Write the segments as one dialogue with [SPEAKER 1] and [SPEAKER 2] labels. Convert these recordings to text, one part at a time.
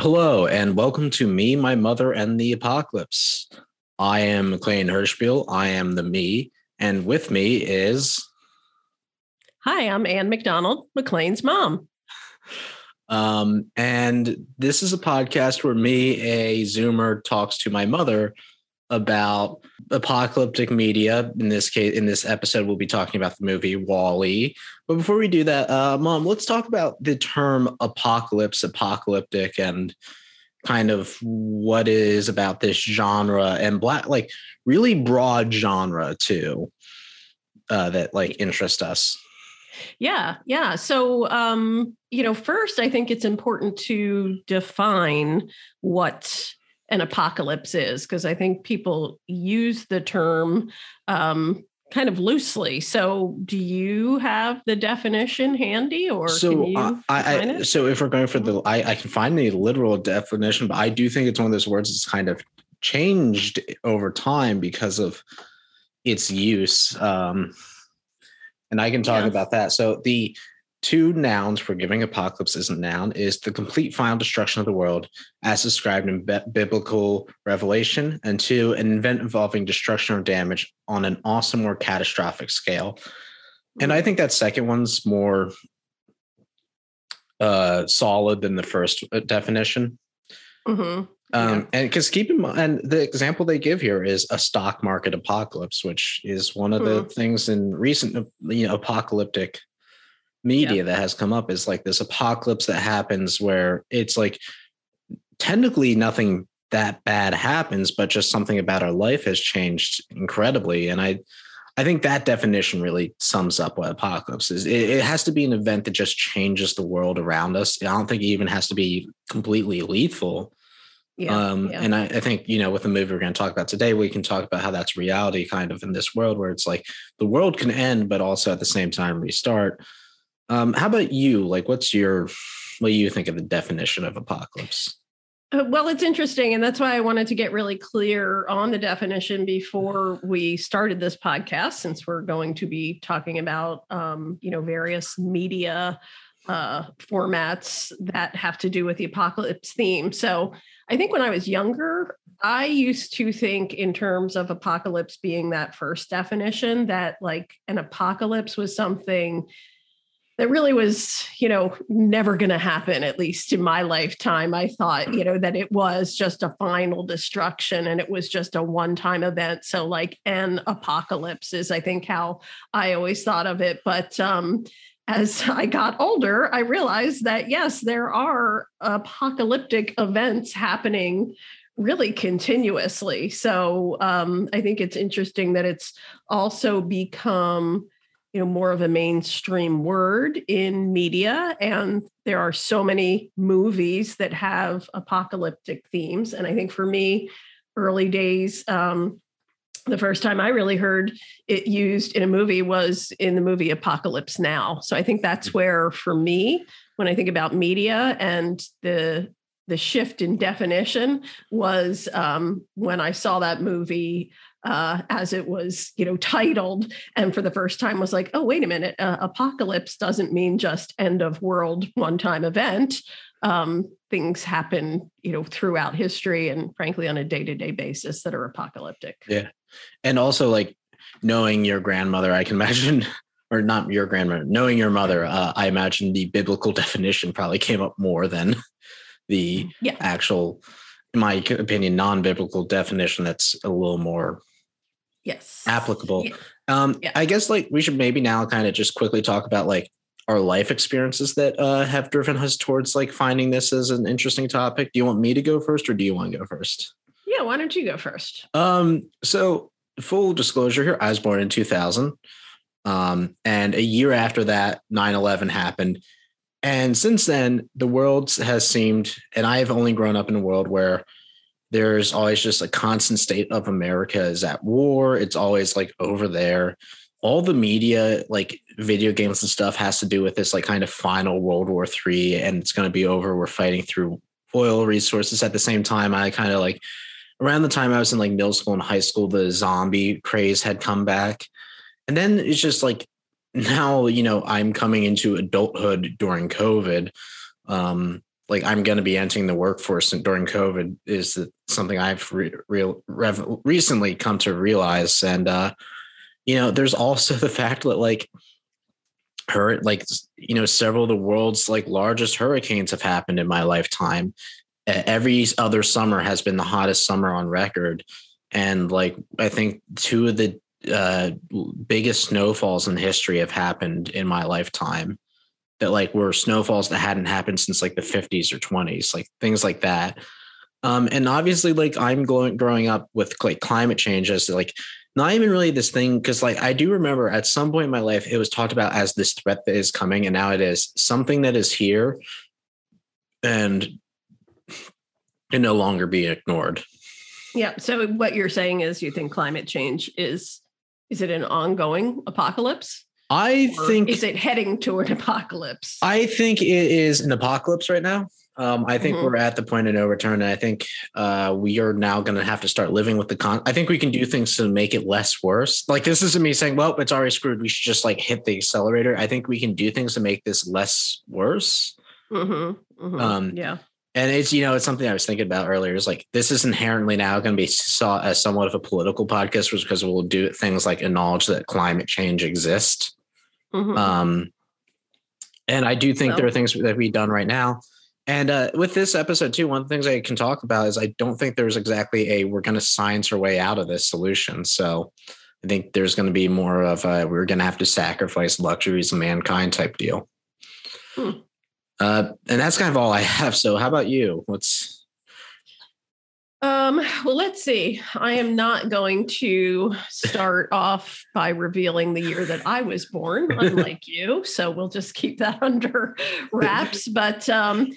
[SPEAKER 1] Hello, and welcome to Me, My Mother, and the Apocalypse. I am McLain Hirschspiel. I am the me, and with me is.
[SPEAKER 2] Hi, I'm Ann McDonald, McLain's mom.
[SPEAKER 1] Um, and this is a podcast where me, a Zoomer, talks to my mother about apocalyptic media. In this case, in this episode, we'll be talking about the movie WALL-E. But before we do that, uh, Mom, let's talk about the term apocalypse, apocalyptic, and kind of what is about this genre and black, like really broad genre too, uh, that like interest us.
[SPEAKER 2] Yeah, yeah. So, um, you know, first, I think it's important to define what an apocalypse is because I think people use the term um, kind of loosely. So, do you have the definition handy, or
[SPEAKER 1] so I, I so if we're going for the, I, I can find the literal definition, but I do think it's one of those words that's kind of changed over time because of its use. Um, and I can talk yeah. about that. So the two nouns for giving apocalypse is a noun is the complete final destruction of the world as described in biblical revelation and two an event involving destruction or damage on an awesome or catastrophic scale and i think that second one's more uh solid than the first uh, definition mm-hmm. Um, and because keep in mind, and the example they give here is a stock market apocalypse, which is one of mm-hmm. the things in recent you know, apocalyptic media yeah. that has come up is like this apocalypse that happens where it's like technically nothing that bad happens, but just something about our life has changed incredibly. And I, I think that definition really sums up what apocalypse is. It, it, has to be an event that just changes the world around us. I don't think it even has to be completely lethal. Yeah, um, yeah. And I, I, think, you know, with the movie we're going to talk about today, we can talk about how that's reality kind of in this world where it's like the world can end, but also at the same time restart. Um, how about you? Like, what's your what do you think of the definition of apocalypse?
[SPEAKER 2] Uh, well, it's interesting, and that's why I wanted to get really clear on the definition before we started this podcast, since we're going to be talking about um, you know various media uh, formats that have to do with the apocalypse theme. So, I think when I was younger, I used to think in terms of apocalypse being that first definition that like an apocalypse was something that really was you know never going to happen at least in my lifetime. I thought you know that it was just a final destruction and it was just a one time event. So like an apocalypse is i think how i always thought of it. But um as i got older i realized that yes there are apocalyptic events happening really continuously. So um, i think it's interesting that it's also become you know more of a mainstream word in media and there are so many movies that have apocalyptic themes and i think for me early days um, the first time i really heard it used in a movie was in the movie apocalypse now so i think that's mm. where for me when i think about media and the the shift in definition was um, when I saw that movie uh, as it was, you know, titled, and for the first time was like, oh, wait a minute, uh, apocalypse doesn't mean just end of world one time event. Um, things happen, you know, throughout history and frankly on a day to day basis that are apocalyptic.
[SPEAKER 1] Yeah, and also like knowing your grandmother, I can imagine. Or not your grandmother, knowing your mother, uh, I imagine the biblical definition probably came up more than the yeah. actual, in my opinion, non-biblical definition that's a little more
[SPEAKER 2] yes
[SPEAKER 1] applicable. Yeah. Um, yeah. I guess like we should maybe now kind of just quickly talk about like our life experiences that uh, have driven us towards like finding this as an interesting topic. Do you want me to go first, or do you want to go first?
[SPEAKER 2] Yeah, why don't you go first?
[SPEAKER 1] Um, so full disclosure here, I was born in 2000. Um, and a year after that, 9 11 happened. And since then, the world has seemed, and I have only grown up in a world where there's always just a constant state of America is at war. It's always like over there. All the media, like video games and stuff, has to do with this like kind of final World War Three, and it's going to be over. We're fighting through oil resources. At the same time, I kind of like around the time I was in like middle school and high school, the zombie craze had come back. And then it's just like now you know i'm coming into adulthood during covid um like I'm going to be entering the workforce during COVID is something I've re- real rev- recently come to realize. And uh, you know, there's also the fact that like her like you know several of the world's like largest hurricanes have happened in my lifetime. Every other summer has been the hottest summer on record, and like I think two of the uh, biggest snowfalls in history have happened in my lifetime that like were snowfalls that hadn't happened since like the 50s or 20s, like things like that. Um, and obviously, like I'm going growing up with like climate change as like not even really this thing because like I do remember at some point in my life it was talked about as this threat that is coming, and now it is something that is here and can no longer be ignored.
[SPEAKER 2] Yeah. So what you're saying is you think climate change is is it an ongoing apocalypse?
[SPEAKER 1] I or think
[SPEAKER 2] is it heading toward apocalypse?
[SPEAKER 1] I think it is an apocalypse right now. Um, I think mm-hmm. we're at the point of no return, and I think uh, we are now going to have to start living with the con. I think we can do things to make it less worse. Like this isn't me saying, "Well, it's already screwed. We should just like hit the accelerator." I think we can do things to make this less worse.
[SPEAKER 2] Mm-hmm. Mm-hmm. Um, yeah,
[SPEAKER 1] and it's you know it's something I was thinking about earlier. Is like this is inherently now going to be saw as somewhat of a political podcast, because we'll do things like acknowledge that climate change exists. Mm-hmm. Um, and I do think well, there are things that we've done right now. And uh, with this episode too, one of the things I can talk about is I don't think there's exactly a we're going to science our way out of this solution. So I think there's going to be more of a we're going to have to sacrifice luxuries of mankind type deal. Hmm. Uh, and that's kind of all I have. So how about you? What's
[SPEAKER 2] um, well, let's see. I am not going to start off by revealing the year that I was born, unlike you. So we'll just keep that under wraps. But, um,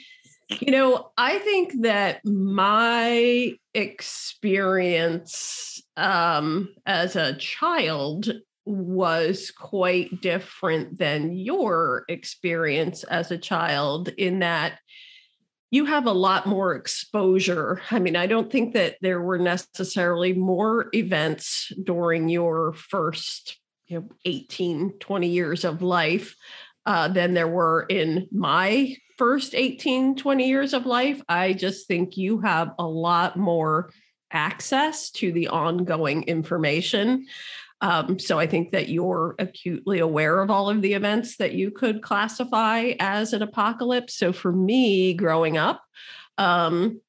[SPEAKER 2] you know, I think that my experience um, as a child was quite different than your experience as a child, in that you have a lot more exposure. I mean, I don't think that there were necessarily more events during your first you know, 18, 20 years of life uh, than there were in my first 18, 20 years of life. I just think you have a lot more access to the ongoing information. Um, so I think that you're acutely aware of all of the events that you could classify as an apocalypse. So for me, growing up, um,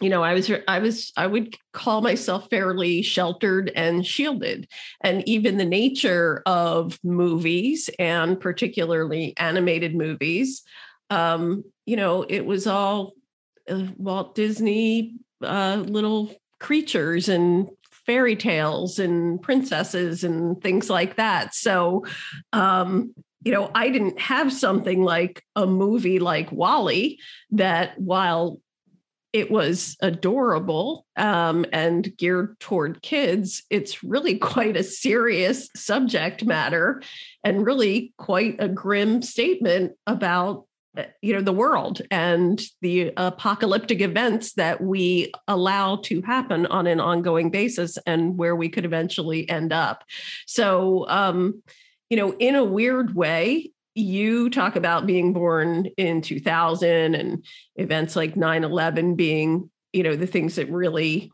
[SPEAKER 2] you know, I was, I was, I would call myself fairly sheltered and shielded. And even the nature of movies and particularly animated movies, um, you know, it was all uh, Walt Disney uh, little creatures and fairy tales and princesses and things like that. So, um, you know, I didn't have something like a movie like WALL-E that while it was adorable um, and geared toward kids, it's really quite a serious subject matter and really quite a grim statement about you know the world and the apocalyptic events that we allow to happen on an ongoing basis and where we could eventually end up. So um you know in a weird way you talk about being born in 2000 and events like 9-11 being you know the things that really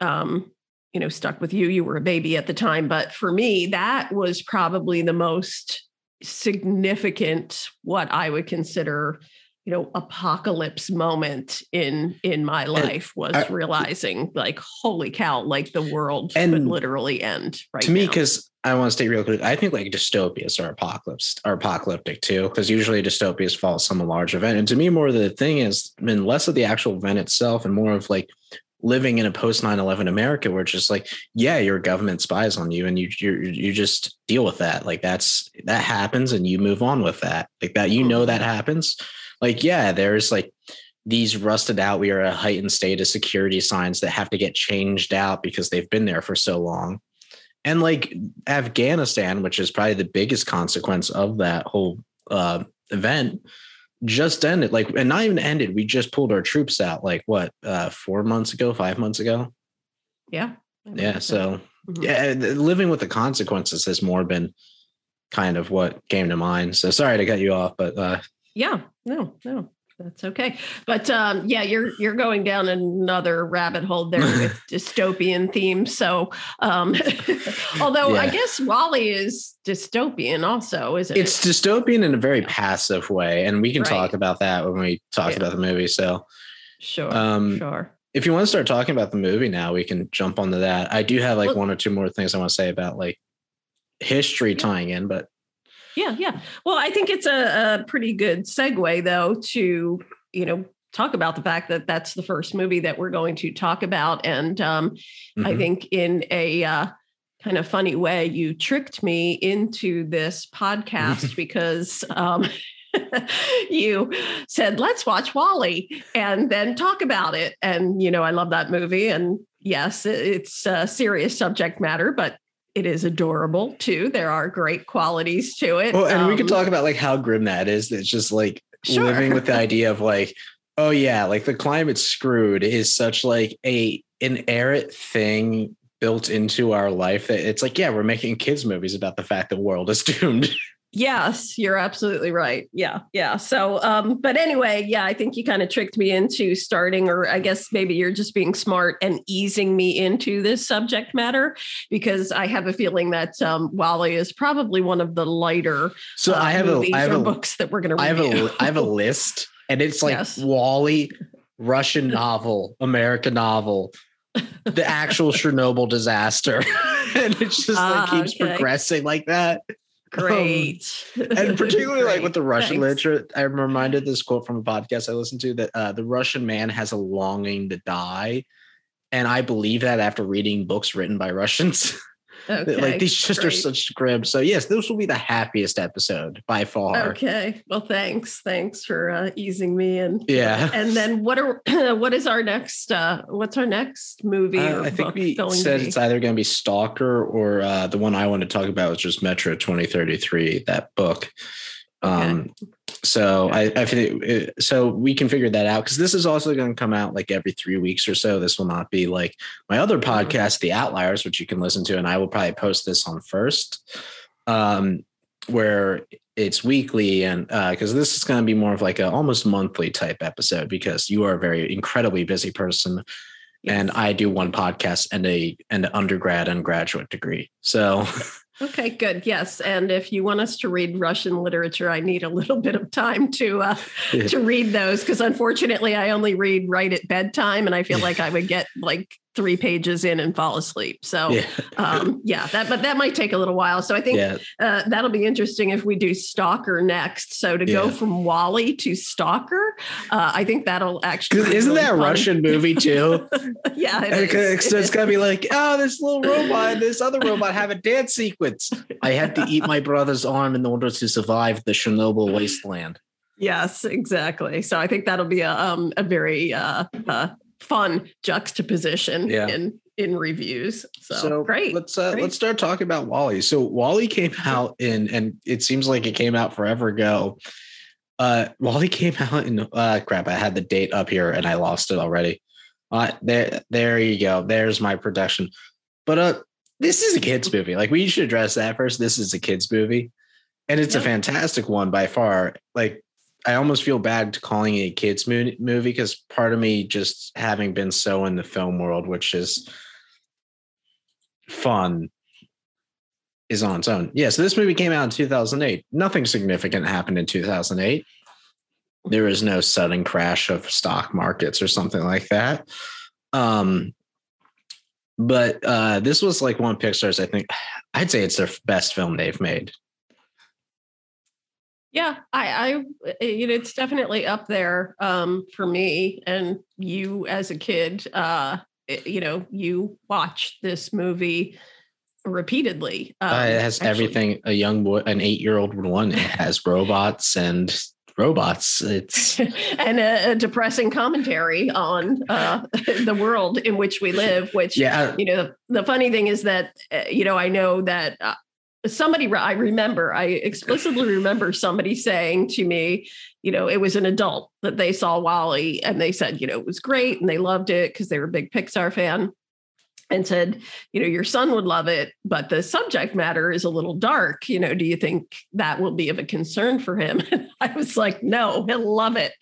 [SPEAKER 2] um you know stuck with you. You were a baby at the time but for me that was probably the most significant what I would consider you know apocalypse moment in in my life was I, realizing like holy cow like the world could literally end right
[SPEAKER 1] to me because i want to state real quick i think like dystopias are apocalypse are apocalyptic too because usually dystopias follow some large event and to me more of the thing is been less of the actual event itself and more of like living in a post 9-11 america where it's just like yeah your government spies on you and you you you just deal with that. Like that's that happens and you move on with that. Like that you know that mm-hmm. happens. Like yeah there's like these rusted out we are a heightened state of security signs that have to get changed out because they've been there for so long. And like afghanistan which is probably the biggest consequence of that whole uh, event just ended like and not even ended we just pulled our troops out like what uh four months ago five months ago?
[SPEAKER 2] Yeah.
[SPEAKER 1] Yeah so mm-hmm. yeah living with the consequences has more been kind of what came to mind so sorry to cut you off but uh
[SPEAKER 2] yeah no no that's okay. But um, yeah, you're you're going down another rabbit hole there with dystopian themes. So, um, although yeah. I guess WALL-E is dystopian, also, isn't
[SPEAKER 1] it's
[SPEAKER 2] it?
[SPEAKER 1] It's dystopian in a very passive way, and we can right. talk about that when we talk yeah. about the movie. So,
[SPEAKER 2] sure, um, sure.
[SPEAKER 1] If you want to start talking about the movie now, we can jump onto that. I do have like well, one or two more things I want to say about like history yeah. tying in, but
[SPEAKER 2] yeah, yeah. Well, I think it's a, a pretty good segue, though, to you know talk about the fact that that's the first movie that we're going to talk about, and um, mm-hmm. I think in a uh, kind of funny way, you tricked me into this podcast because. Um, you said let's watch WALL-E and then talk about it and you know i love that movie and yes it's a serious subject matter but it is adorable too. There are great qualities to it.
[SPEAKER 1] Well, and um, we could talk about like how grim that is. It's just like sure. living with the idea of like, oh yeah, like the climate screwed is such like a an inerrant thing built into our life that it's like, yeah, we're making kids movies about the fact the world is doomed.
[SPEAKER 2] Yes, you're absolutely right. Yeah, yeah. So, um, but anyway, yeah, I think you kind of tricked me into starting, or I guess maybe you're just being smart and easing me into this subject matter because I have a feeling that um, WALL-E is probably one of the lighter.
[SPEAKER 1] So uh, I have a, I have a
[SPEAKER 2] books that we're going to. I
[SPEAKER 1] have a, I have a list, and it's like yes. WALL-E, Russian novel, American novel, the actual Chernobyl disaster, and it just like uh, keeps okay. progressing like that.
[SPEAKER 2] Um, Great.
[SPEAKER 1] Um, and particularly Great. like with the Russian Thanks. literature, I'm reminded this quote from a podcast I listened to that uh, the Russian man has a longing to die. And I believe that after reading books written by Russians. Okay, like these just great. are such grim. So yes, this will be the happiest episode by far.
[SPEAKER 2] Okay. Well, thanks. Thanks for uh, easing me in.
[SPEAKER 1] Yeah.
[SPEAKER 2] And then what are what is our next uh what's our next movie? Uh,
[SPEAKER 1] I think we said it's either going to be Stalker or uh the one I want to talk about is just Metro 2033, that book. Um okay. So I, I think it, so we can figure that out because this is also going to come out like every three weeks or so. This will not be like my other mm-hmm. podcast, The Outliers, which you can listen to, and I will probably post this on first, um, where it's weekly and because uh, this is going to be more of like a almost monthly type episode because you are a very incredibly busy person. Yes. And I do one podcast and a and an undergrad and graduate degree. So
[SPEAKER 2] Okay, good. Yes, and if you want us to read Russian literature, I need a little bit of time to uh, to read those because unfortunately, I only read right at bedtime, and I feel like I would get like three pages in and fall asleep. So yeah, um, yeah that but that might take a little while. So I think yeah. uh, that'll be interesting if we do Stalker next. So to yeah. go from WALL-E to Stalker, uh, I think that'll actually
[SPEAKER 1] isn't really that a Russian movie too?
[SPEAKER 2] yeah, it
[SPEAKER 1] it's, it's gonna be like oh, this little robot, this other robot have a dance sequence. I had to eat my brother's arm in order to survive the Chernobyl wasteland.
[SPEAKER 2] Yes, exactly. So I think that'll be a um, a very uh, uh, fun juxtaposition yeah. in in reviews. So, so great.
[SPEAKER 1] Let's uh,
[SPEAKER 2] great.
[SPEAKER 1] let's start talking about WALL-E. So WALL-E came out in, and it seems like it came out forever ago. Uh, WALL-E came out in uh, crap. I had the date up here and I lost it already. Uh, there, there you go. There's my production. But uh, this is a kids movie. Like we should address that first. This is a kids movie, and it's yeah. a fantastic one by far. Like I almost feel bad calling it a kids movie because part of me just having been so in the film world, which is fun, is on its own. Yeah, so this movie came out in 2008. Nothing significant happened in 2008. There was no sudden crash of stock markets or something like that. Um, but uh, this was like one of Pixar's. I think I'd say it's their best film they've made.
[SPEAKER 2] Yeah, I, I, you know, it's definitely up there um, for me and you as a kid. Uh, you know, you watch this movie repeatedly.
[SPEAKER 1] Um, uh, it has actually. everything a young boy, an eight-year-old would want. It has robots and robots. It's
[SPEAKER 2] and a, a, depressing commentary on uh, the world in which we live. Which, yeah, you know, the, the funny thing is that uh, you know I know that uh, somebody i remember i explicitly remember somebody saying to me you know it was an adult that they saw WALL-E and they said you know it was great and they loved it because they were a big pixar fan and said, you know, your son would love it, but the subject matter is a little dark. You know, do you think that will be of a concern for him? I was like, no, he'll love it.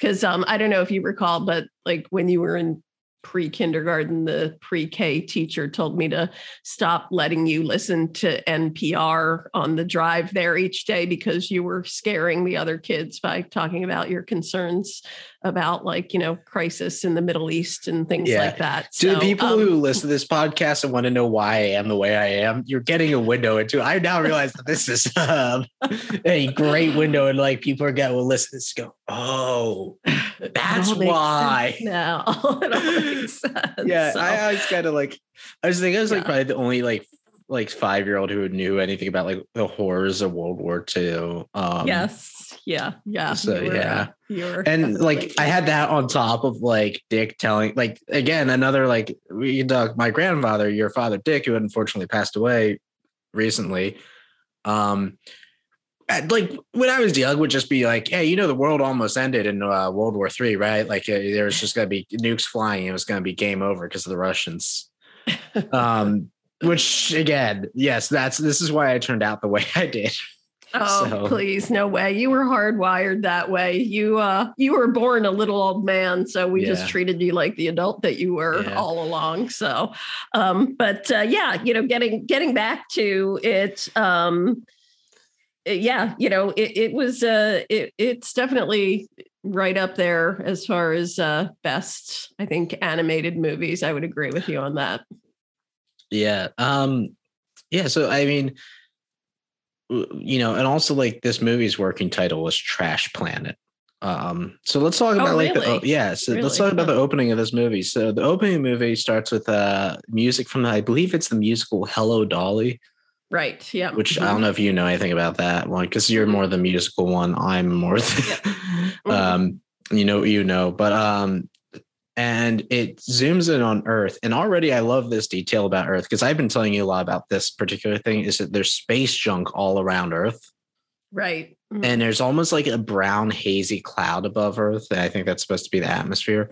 [SPEAKER 2] Cause um, I don't know if you recall, but like when you were in pre kindergarten, the pre K teacher told me to stop letting you listen to NPR on the drive there each day because you were scaring the other kids by talking about your concerns about like you know crisis in the Middle East and things yeah. like that.
[SPEAKER 1] To so, the people um, who listen to this podcast and want to know why I am the way I am, you're getting a window into. I now realize that this is um, a great window, and like people are getting will listen to this go, oh, that's why.
[SPEAKER 2] Now
[SPEAKER 1] yeah, so. I always kind of like. I was thinking I was like yeah. probably the only like like five year old who knew anything about like the horrors of World War II.
[SPEAKER 2] Um, yes. Yeah. Yeah.
[SPEAKER 1] So you were, yeah. You were and like I had that on top of like Dick telling like again another like we talk my grandfather, your father Dick, who unfortunately passed away recently. Um like when I was young, would just be like, "Hey, you know, the world almost ended in uh, World War Three, right? Like uh, there was just gonna be nukes flying. It was gonna be game over because of the Russians." um, which again, yes, that's this is why I turned out the way I did.
[SPEAKER 2] Oh, so. please, no way. You were hardwired that way. You uh you were born a little old man, so we yeah. just treated you like the adult that you were yeah. all along. So um but uh yeah, you know, getting getting back to it um yeah, you know, it, it was uh it, it's definitely right up there as far as uh best I think animated movies. I would agree with you on that.
[SPEAKER 1] Yeah. Um yeah, so I mean you know, and also like this movie's working title was Trash Planet. Um so let's talk about oh, like really? the, yeah, so really? let's talk about the opening of this movie. So the opening movie starts with uh music from the, I believe it's the musical Hello Dolly.
[SPEAKER 2] Right. Yeah.
[SPEAKER 1] Which mm-hmm. I don't know if you know anything about that one because you're more the musical one. I'm more the, yeah. mm-hmm. um, you know, you know, but um, and it zooms in on Earth. And already I love this detail about Earth because I've been telling you a lot about this particular thing is that there's space junk all around Earth.
[SPEAKER 2] Right.
[SPEAKER 1] Mm-hmm. And there's almost like a brown, hazy cloud above Earth. I think that's supposed to be the atmosphere.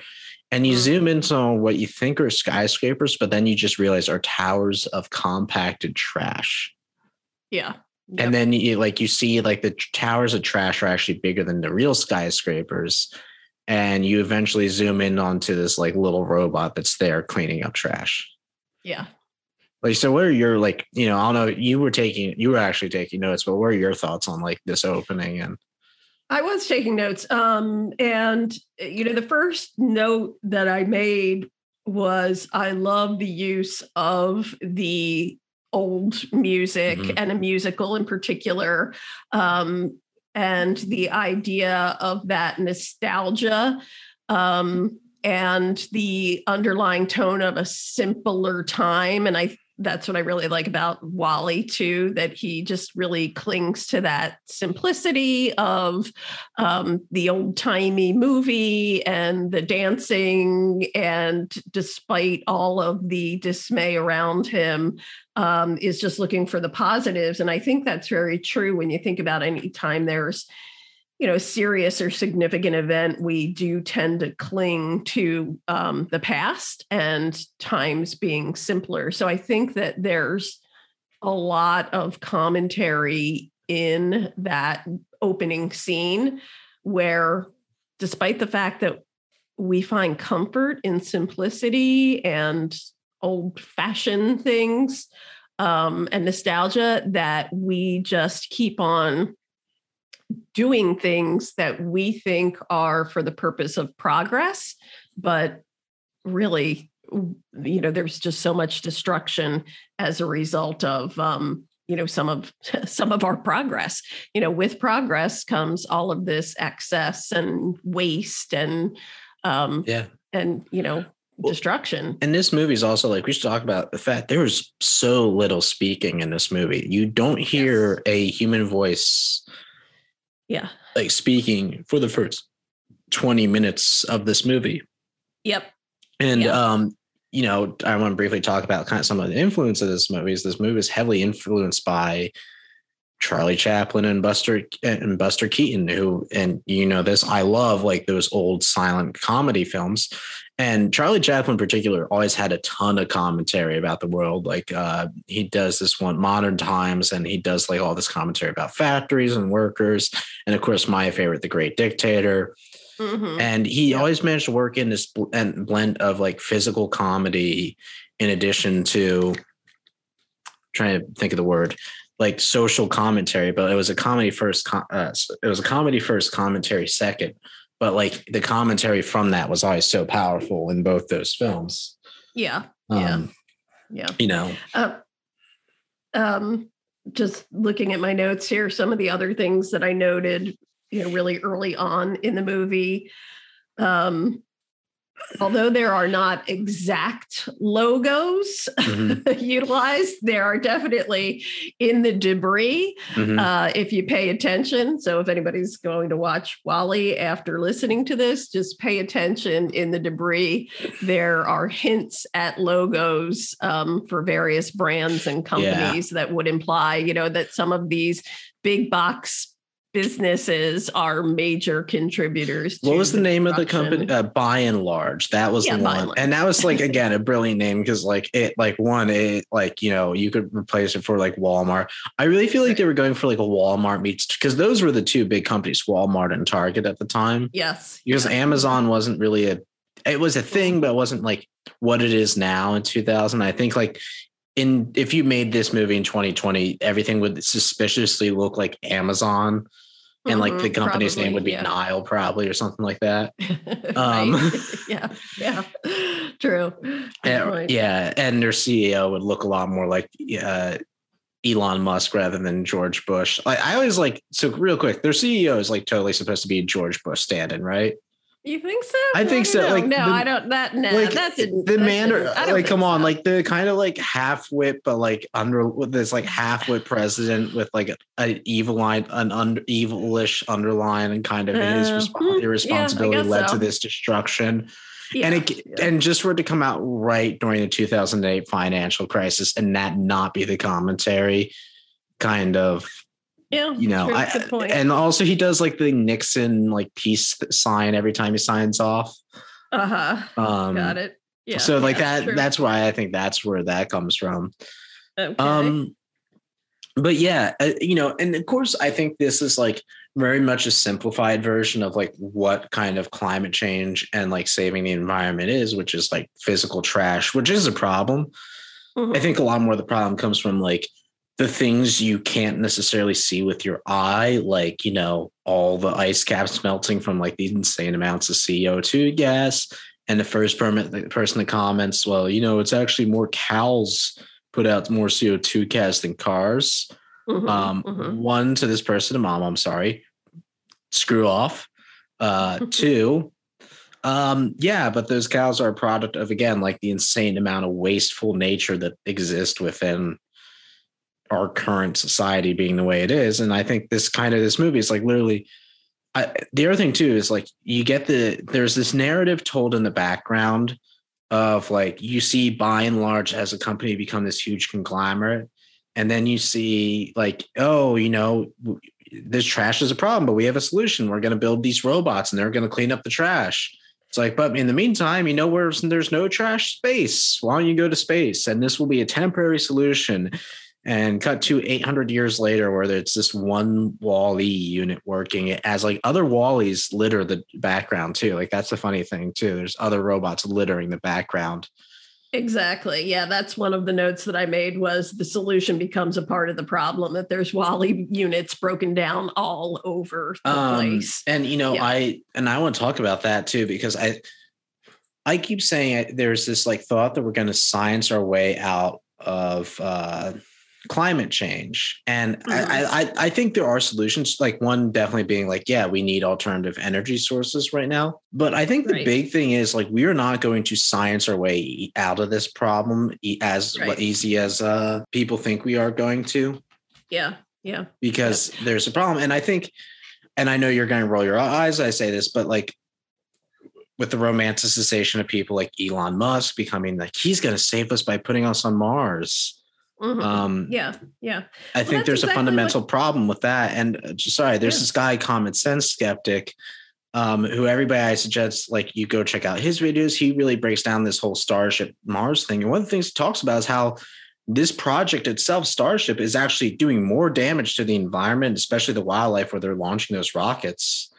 [SPEAKER 1] And you mm-hmm. zoom into what you think are skyscrapers, but then you just realize are towers of compacted trash.
[SPEAKER 2] Yeah.
[SPEAKER 1] Yep. And then you like you see like the towers of trash are actually bigger than the real skyscrapers and you eventually zoom in onto this like little robot that's there cleaning up trash.
[SPEAKER 2] Yeah.
[SPEAKER 1] Like, so what are your like, you know, I don't know, you were taking, you were actually taking notes, but what are your thoughts on like this opening and?
[SPEAKER 2] I was taking notes. Um, and, you know, the first note that I made was I love the use of the old music mm-hmm. and a musical in particular. Um, and the idea of that nostalgia um, and the underlying tone of a simpler time. And I that's what I really like about WALL-E too, that he just really clings to that simplicity of um, the old timey movie and the dancing. And despite all of the dismay around him, um, is just looking for the positives. And I think that's very true when you think about any time there's you know serious or significant event we do tend to cling to um, the past and times being simpler. So i think that there's a lot of commentary in that opening scene where despite the fact that we find comfort in simplicity and old fashioned things um, and nostalgia that we just keep on doing things that we think are for the purpose of progress, but really, you know, there's just so much destruction as a result of um, you know some of some of our progress. You know with progress comes all of this excess and waste and um
[SPEAKER 1] yeah.
[SPEAKER 2] and you know destruction.
[SPEAKER 1] and this movie is also like we should talk about the fact there was so little speaking in this movie. You don't hear yes. a human voice
[SPEAKER 2] yeah.
[SPEAKER 1] Like speaking for the first 20 minutes of this movie.
[SPEAKER 2] Yep.
[SPEAKER 1] And yep. um, you know, I want to briefly talk about kind of some of the influence of this movie. Is this movie is heavily influenced by Charlie Chaplin and Buster and Buster Keaton, who and you know this, I love like those old silent comedy films. And Charlie Chaplin in particular always had a ton of commentary about the world. Like uh, he does this one modern times and he does like all this commentary about factories and workers. And of course, my favorite, The Great Dictator. Mm-hmm. And he yeah. always managed to work in this blend of like physical comedy in addition to trying to think of the word like social commentary, but it was a comedy first. Uh, it was a comedy first, commentary second. But like the commentary from that was always so powerful in both those films.
[SPEAKER 2] Yeah, um, yeah, yeah.
[SPEAKER 1] You know, uh,
[SPEAKER 2] um, just looking at my notes here, some of the other things that I noted, you know, really early on in the movie. Um, although there are not exact logos mm-hmm. utilized, there are definitely in the debris mm-hmm. uh, if you pay attention. So, if anybody's going to watch WALL-E after listening to this, just pay attention in the debris. There are hints at logos um, for various brands and companies yeah. that would imply, you know, that some of these big box businesses are major contributors.
[SPEAKER 1] What was the, the name of the company? Uh, Buy n Large, that was yeah, the one, and, and that was like again a brilliant name because like it, like one, it like you know you could replace it for like Walmart. I really feel like they were going for like a Walmart meets because those were the two big companies, Walmart and Target at the time.
[SPEAKER 2] Yes,
[SPEAKER 1] because Amazon wasn't really a, it was a thing, but it wasn't like what it is now in 2000. I think like in if you made this movie in 2020, everything would suspiciously look like Amazon and like the mm-hmm, company's probably, name would be yeah. Nile probably or something like that.
[SPEAKER 2] um, yeah, yeah, true.
[SPEAKER 1] And, yeah, and their CEO would look a lot more like uh, Elon Musk rather than George Bush. I, I always like so real quick. Their CEO is like totally supposed to be George Bush stand-in, right?
[SPEAKER 2] You think so?
[SPEAKER 1] I think so. Like
[SPEAKER 2] no, the, I don't. That no, like, that didn't.
[SPEAKER 1] The man, like, come on, like the kind of like half wit, but like under this like half wit president with like an evil line, an un, evilish underline, and kind of uh, his resp- irresponsibility yeah, led so. to this destruction. Yeah, and it yeah. and just for it to come out right during the 2008 financial crisis and that not be the commentary, kind of
[SPEAKER 2] yeah,
[SPEAKER 1] you know, I, and also he does like the Nixon like peace sign every time he signs off.
[SPEAKER 2] Uh huh. Um, Got it.
[SPEAKER 1] Yeah. So like yeah, that, true. that's why I think that's where that comes from.
[SPEAKER 2] Okay. Um,
[SPEAKER 1] but yeah, uh, you know, and of course, I think this is like very much a simplified version of like what kind of climate change and like saving the environment is, which is like physical trash, which is a problem. Mm-hmm. I think a lot more of the problem comes from like the things you can't necessarily see with your eye, like, you know, all the ice caps melting from like these insane amounts of CO2 gas. And the first permit, person that comments, well, you know, it's actually more cows put out more CO2 gas than cars. Mm-hmm, um, mm-hmm. One to this person, mom, I'm sorry, screw off. Uh, two, um, yeah, but those cows are a product of again, like the insane amount of wasteful nature that exists within our current society being the way it is. And I think this kind of this movie is like literally I, the other thing too is like you get the there's this narrative told in the background of like you see Buy n Large as a company become this huge conglomerate and then you see like oh you know this trash is a problem but we have a solution. We're going to build these robots and they're going to clean up the trash. It's like but in the meantime you know where there's no trash space. Why don't you go to space? And this will be a temporary solution and cut to 800 years later where it's this one WALL-E unit working it as like other WALL-Es litter the background too. Like that's the funny thing too there's other robots littering the background.
[SPEAKER 2] Exactly. Yeah that's one of the notes that i made was the solution becomes a part of the problem that there's WALL-E units broken down all over the um, place.
[SPEAKER 1] and you know yeah. i and i want to talk about that too because i i keep saying there's this like thought that we're going to science our way out of uh climate change. And mm-hmm. I, I, I think there are solutions, like one definitely being like, yeah, we need alternative energy sources right now. But I think the right. big thing is like we are not going to science our way out of this problem as right. easy as uh, people think we are going to.
[SPEAKER 2] Yeah. Yeah.
[SPEAKER 1] Because yeah. there's a problem. And I think, and I know you're going to roll your eyes, I say this, but like with the romanticization of people like Elon Musk becoming like he's going to save us by putting us on Mars
[SPEAKER 2] Mm-hmm. Um, yeah, yeah.
[SPEAKER 1] I well, think there's exactly a fundamental what... problem with that. And uh, sorry, there's yeah. this guy, Common Sense Skeptic, um, who everybody I suggest like you go check out his videos. He really breaks down this whole Starship Mars thing. And one of the things he talks about is how this project itself, Starship, is actually doing more damage to the environment, especially the wildlife where they're launching those rockets.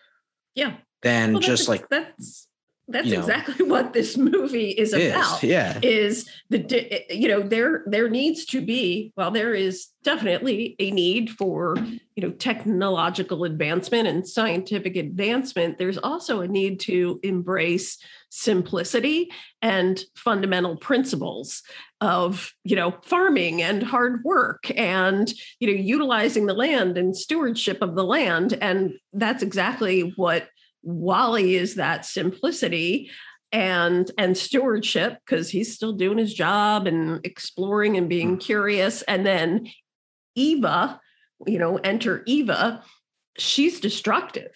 [SPEAKER 2] Yeah.
[SPEAKER 1] Than well, just like
[SPEAKER 2] that's that's you know, exactly what this movie is, is about.
[SPEAKER 1] Yeah,
[SPEAKER 2] is the you know there there needs to be well there is definitely a need for you know technological advancement and scientific advancement. There's also a need to embrace simplicity and fundamental principles of you know farming and hard work and you know utilizing the land and stewardship of the land and that's exactly what WALL-E is that simplicity and and stewardship because he's still doing his job and exploring and being mm. curious. And then eva you know enter eva she's destructive.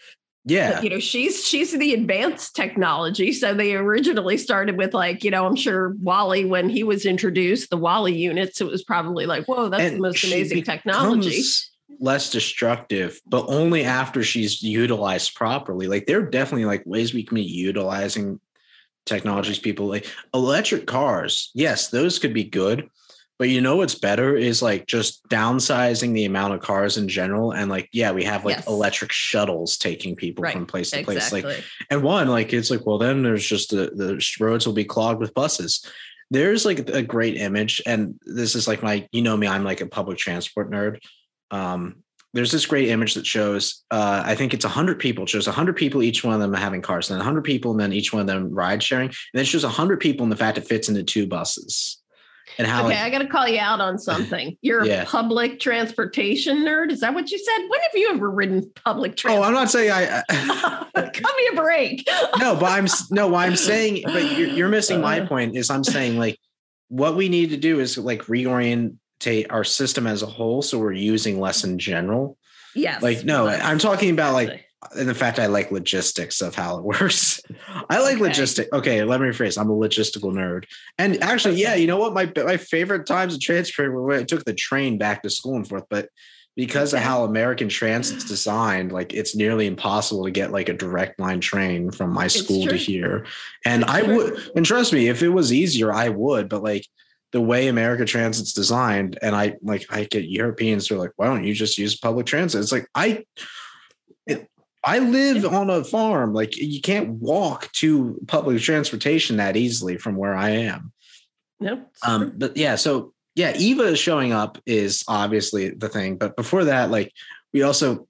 [SPEAKER 1] Yeah.
[SPEAKER 2] but, you know she's she's the advanced technology. So they originally started with like you know i'm sure WALL-E when he was introduced the WALL-E units it was probably like whoa that's and the most amazing technology
[SPEAKER 1] less destructive, but only after she's utilized properly. Like there are definitely like ways we can be utilizing technologies. People like electric cars. Yes, those could be good. But you know what's better is like just downsizing the amount of cars in general. And like, yeah, we have like yes. electric shuttles taking people right. from place to exactly. place. Like, and one, like, it's like, well, then there's just the, the roads will be clogged with buses. There's like a great image. And this is like my, you know me, I'm like a public transport nerd um, there's this great image that shows uh, i think it's 100 people it shows 100 people each one of them having cars and then 100 people and then each one of them ride sharing and then it shows 100 people and the fact it fits into two buses.
[SPEAKER 2] And how okay like, i gotta call you out on something. You're yeah. a public transportation nerd? Is that what you said? When have you ever ridden public transport
[SPEAKER 1] oh i'm not saying i,
[SPEAKER 2] I cut me a break.
[SPEAKER 1] No but i'm no i'm saying but you're, you're missing my uh. point is i'm saying like what we need to do is like reorient our system as a whole so we're using less in general.
[SPEAKER 2] Yes.
[SPEAKER 1] Like no i'm talking about like in the fact i like logistics of how it works. I like okay. logistic okay let me rephrase i'm a logistical nerd. And actually yeah you know what my my favorite times of transfer were when i took the train back to school and forth but because okay. of how american transit's designed like it's nearly impossible to get like a direct line train from my school to here. And it's i would and trust me if it was easier i would but like the way America Transit's designed, and I like I get Europeans who are like, why don't you just use public transit? It's like I it, I live on a farm. Like you can't walk to public transportation that easily from where I am.
[SPEAKER 2] Nope.
[SPEAKER 1] Um, but yeah, so yeah, Eva showing up is obviously the thing. But before that, like we also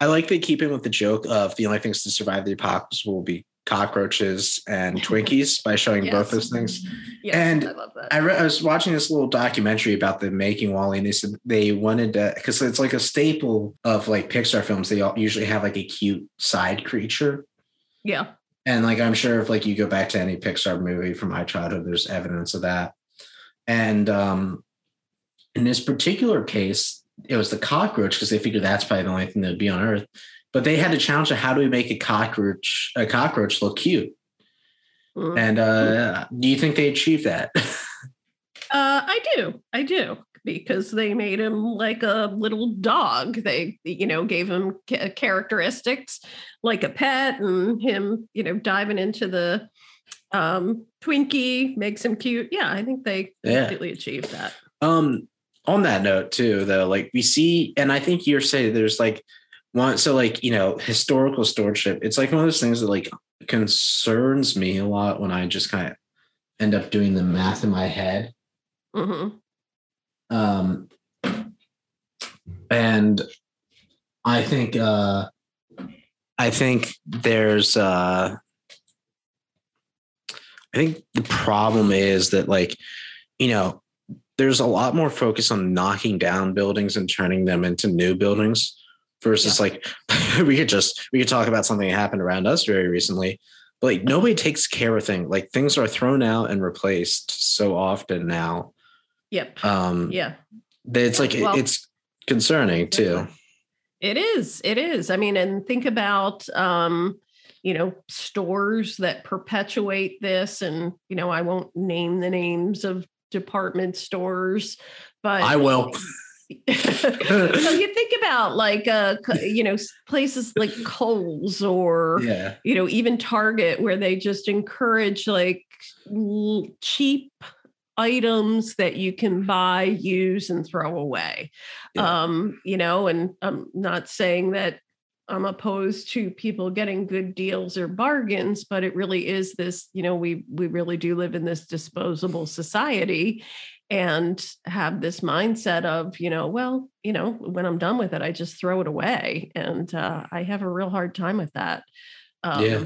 [SPEAKER 1] I like they keep in with the joke of the only things to survive the apocalypse will be cockroaches and Twinkies by showing yes. both those things. Yes, and I love that. I, re- I, was watching this little documentary about the making WALL-E, and they said they wanted to because it's like a staple of like Pixar films. They all usually have like a cute side creature.
[SPEAKER 2] Yeah.
[SPEAKER 1] And like I'm sure if like you go back to any Pixar movie from my childhood, there's evidence of that. And um in this particular case, it was the cockroach because they figured that's probably the only thing that'd be on Earth but they had a challenge of how do we make a cockroach a cockroach look cute? Mm-hmm. and uh, do you think they achieved that? Uh,
[SPEAKER 2] i do. I do. Because they made him like a little dog. They you know gave him characteristics like a pet and him you know diving into the um twinkie makes him cute. Yeah i think they yeah. completely achieved that.
[SPEAKER 1] Um on that note too though like we see and i think you're saying there's like one so like you know historical stewardship it's like one of those things that like concerns me a lot when i just kind of end up doing the math in my head mm-hmm. um and i think uh i think there's uh i think the problem is that like you know there's a lot more focus on knocking down buildings and turning them into new buildings versus yeah. like we could just we could talk about something that happened around us very recently. But like nobody takes care of things like things are thrown out and replaced so often now.
[SPEAKER 2] Yep.
[SPEAKER 1] Um
[SPEAKER 2] yeah.
[SPEAKER 1] it's like well, it's concerning too.
[SPEAKER 2] It is it is. I mean and think about um you know stores that perpetuate this and you know i won't name the names of department stores but
[SPEAKER 1] I will.
[SPEAKER 2] So you think about like uh you know places like Kohl's or
[SPEAKER 1] yeah.
[SPEAKER 2] you know even Target where they just encourage like cheap items that you can buy, use, and throw away. Yeah. Um, you know, and I'm not saying that I'm opposed to people getting good deals or bargains, but it really is this, you know, we we really do live in this disposable society and have this mindset of, you know, well, you know, when I'm done with it, I just throw it away. And uh, I have a real hard time with that.
[SPEAKER 1] Um, yeah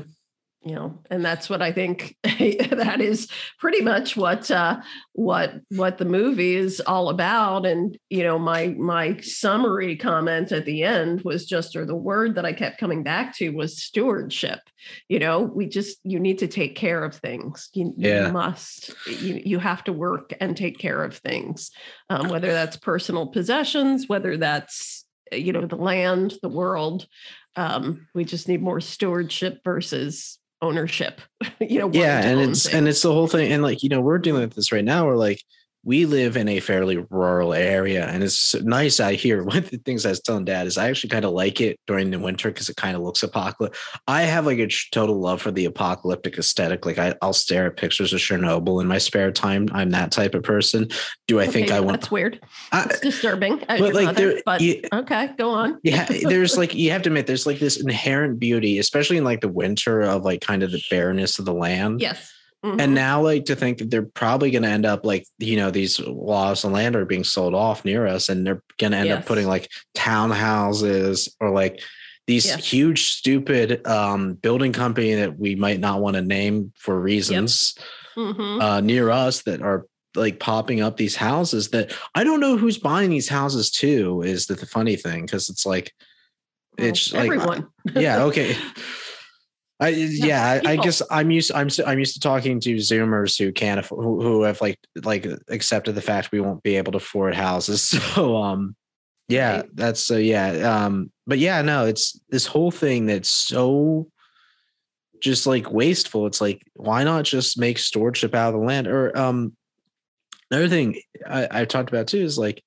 [SPEAKER 2] you know and that's what i think that is pretty much what uh what what the movie is all about. And you know my my summary comment at the end was just or the word that i kept coming back to was stewardship. You know we just you need to take care of things. You,
[SPEAKER 1] yeah.
[SPEAKER 2] you must you, you have to work and take care of things um, whether that's personal possessions whether that's you know the land the world um, we just need more stewardship versus ownership you know
[SPEAKER 1] yeah and it's and it's the whole thing and like you know we're dealing with this right now we're like we live in a fairly rural area and it's nice out here one of the things i was telling dad is i actually kind of like it during the winter because it kind of looks apocalyptic i have like a total love for the apocalyptic aesthetic like I, will stare at pictures of chernobyl in my spare time i'm that type of person. Do i okay, think i want
[SPEAKER 2] that's weird. It's disturbing but like mother, there, but you, okay go on.
[SPEAKER 1] Yeah there's like you have to admit there's like this inherent beauty especially in like the winter of like kind of the bareness of the land.
[SPEAKER 2] Yes
[SPEAKER 1] Mm-hmm. And now, like to think that they're probably going to end up like you know these laws of land are being sold off near us, and they're going to end yes. up putting like townhouses or like these yeah. huge stupid um, building company that we might not want to name for reasons yep. mm-hmm. uh, near us that are like popping up these houses that I don't know who's buying these houses too. Is that the funny thing? Because it's like well, it's
[SPEAKER 2] everyone.
[SPEAKER 1] like yeah okay. I yeah, I, I, guess I'm used I'm I'm used to talking to Zoomers who can't who, who have like like accepted the fact we won't be able to afford houses. So um yeah, right. that's uh, yeah um but yeah, no, it's this whole thing that's so just like wasteful. It's like why not just make stewardship out of the land or um another thing I, I talked about too is like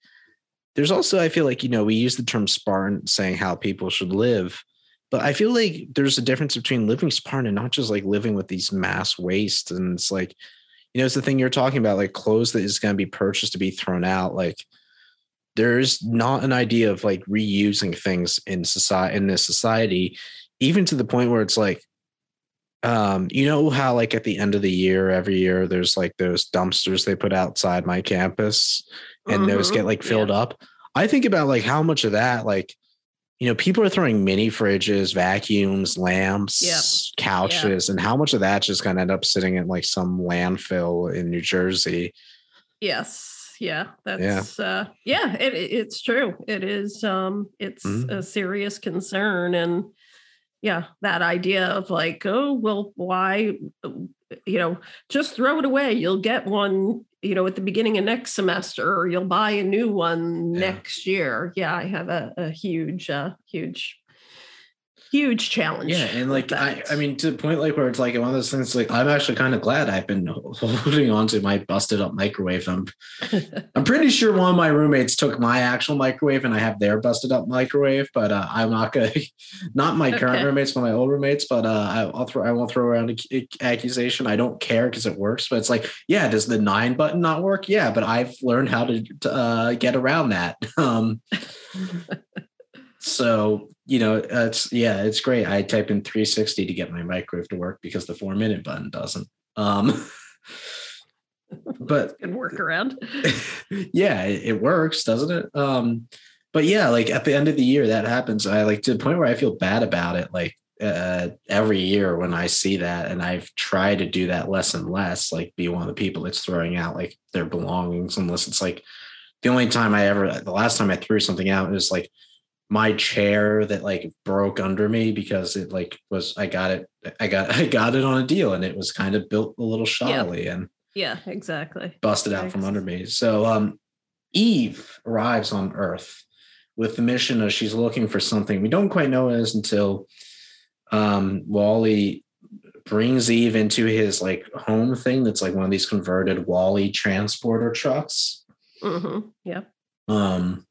[SPEAKER 1] there's also I feel like you know we use the term Spartan saying how people should live but I feel like there's a difference between living Spartan and not just like living with these mass waste. And it's like, you know, it's the thing you're talking about, like clothes that is going to be purchased to be thrown out. Like there's not an idea of like reusing things in society in this society, even to the point where it's like, um, you know how like at the end of the year, every year there's like those dumpsters they put outside my campus and mm-hmm. those get like filled yeah. up. I think about like how much of that like you know, people are throwing mini fridges, vacuums, lamps, yep. couches, yep. and how much of that just going to end up sitting in like some landfill in New Jersey?
[SPEAKER 2] Yes. Yeah, that's yeah, uh, yeah it, it's true. It is um it's mm-hmm. a serious concern and yeah, that idea of like, oh, well, why you know, just throw it away. You'll get one you know, at the beginning of next semester, or you'll buy a new one yeah. next year. Yeah, I have a, a huge, uh, huge huge challenge.
[SPEAKER 1] Yeah, and like I, I mean, to the point like where it's like one of those things. Like I'm actually kind of glad I've been holding on to my busted up microwave. I'm, I'm pretty sure one of my roommates took my actual microwave, and I have their busted up microwave. But uh, I'm not gonna, not my okay. current roommates, but my old roommates. But uh, I, will throw, I won't throw around an accusation. I don't care because it works. But it's like, yeah, does the nine button not work? Yeah, but I've learned how to, to uh, get around that. Um, so you know, it's yeah, it's great. I type in 360 to get my microwave to work because the four minute button doesn't. Um, but
[SPEAKER 2] good workaround.
[SPEAKER 1] yeah, it, it, works, doesn't it? Um, but yeah, like at the end of the year, that happens. I like to the point where I feel bad about it. Like uh, every year when I see that, and I've tried to do that less and less. Like be one of the people that's throwing out like their belongings, unless it's like the only time I ever, the last time I threw something out was like my chair that like broke under me because it like was I got it I got I got it on a deal and it was kind of built a little shoddily yeah. and
[SPEAKER 2] yeah exactly
[SPEAKER 1] busted out from under me so um Eve arrives on Earth with the mission of she's looking for something we don't quite know what it is until um WALL-E brings Eve into his like home thing that's like one of these converted WALL-E transporter trucks
[SPEAKER 2] Mm-hmm. Yeah.
[SPEAKER 1] Um,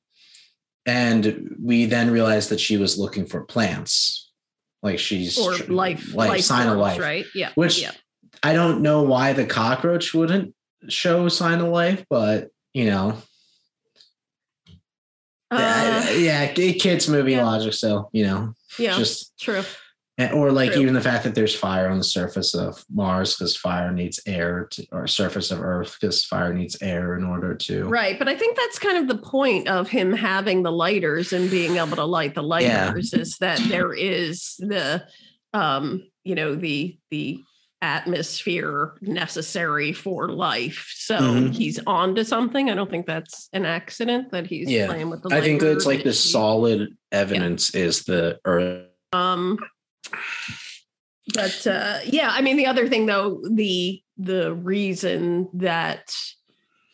[SPEAKER 1] and we then realized that she was looking for plants, like she's
[SPEAKER 2] or life, life, life
[SPEAKER 1] sign
[SPEAKER 2] of
[SPEAKER 1] life,
[SPEAKER 2] right? Yeah.
[SPEAKER 1] Which
[SPEAKER 2] yeah.
[SPEAKER 1] I don't know why the cockroach wouldn't show sign of life, but you know, uh, yeah, kids movie yeah. logic. So you know,
[SPEAKER 2] yeah, just true.
[SPEAKER 1] Or like True. even the fact that there's fire on the surface of Mars because fire needs air, to, or surface of Earth because fire needs air in order to.
[SPEAKER 2] Right, but I think that's kind of the point of him having the lighters and being able to light the lighters yeah. is that there is the, um, you know, the the atmosphere necessary for life. So mm-hmm. he's on to something. I don't think that's an accident that he's yeah. playing with the
[SPEAKER 1] I think it's like the solid evidence yeah. is the earth.
[SPEAKER 2] Um but uh yeah, I mean the other thing though, the the reason that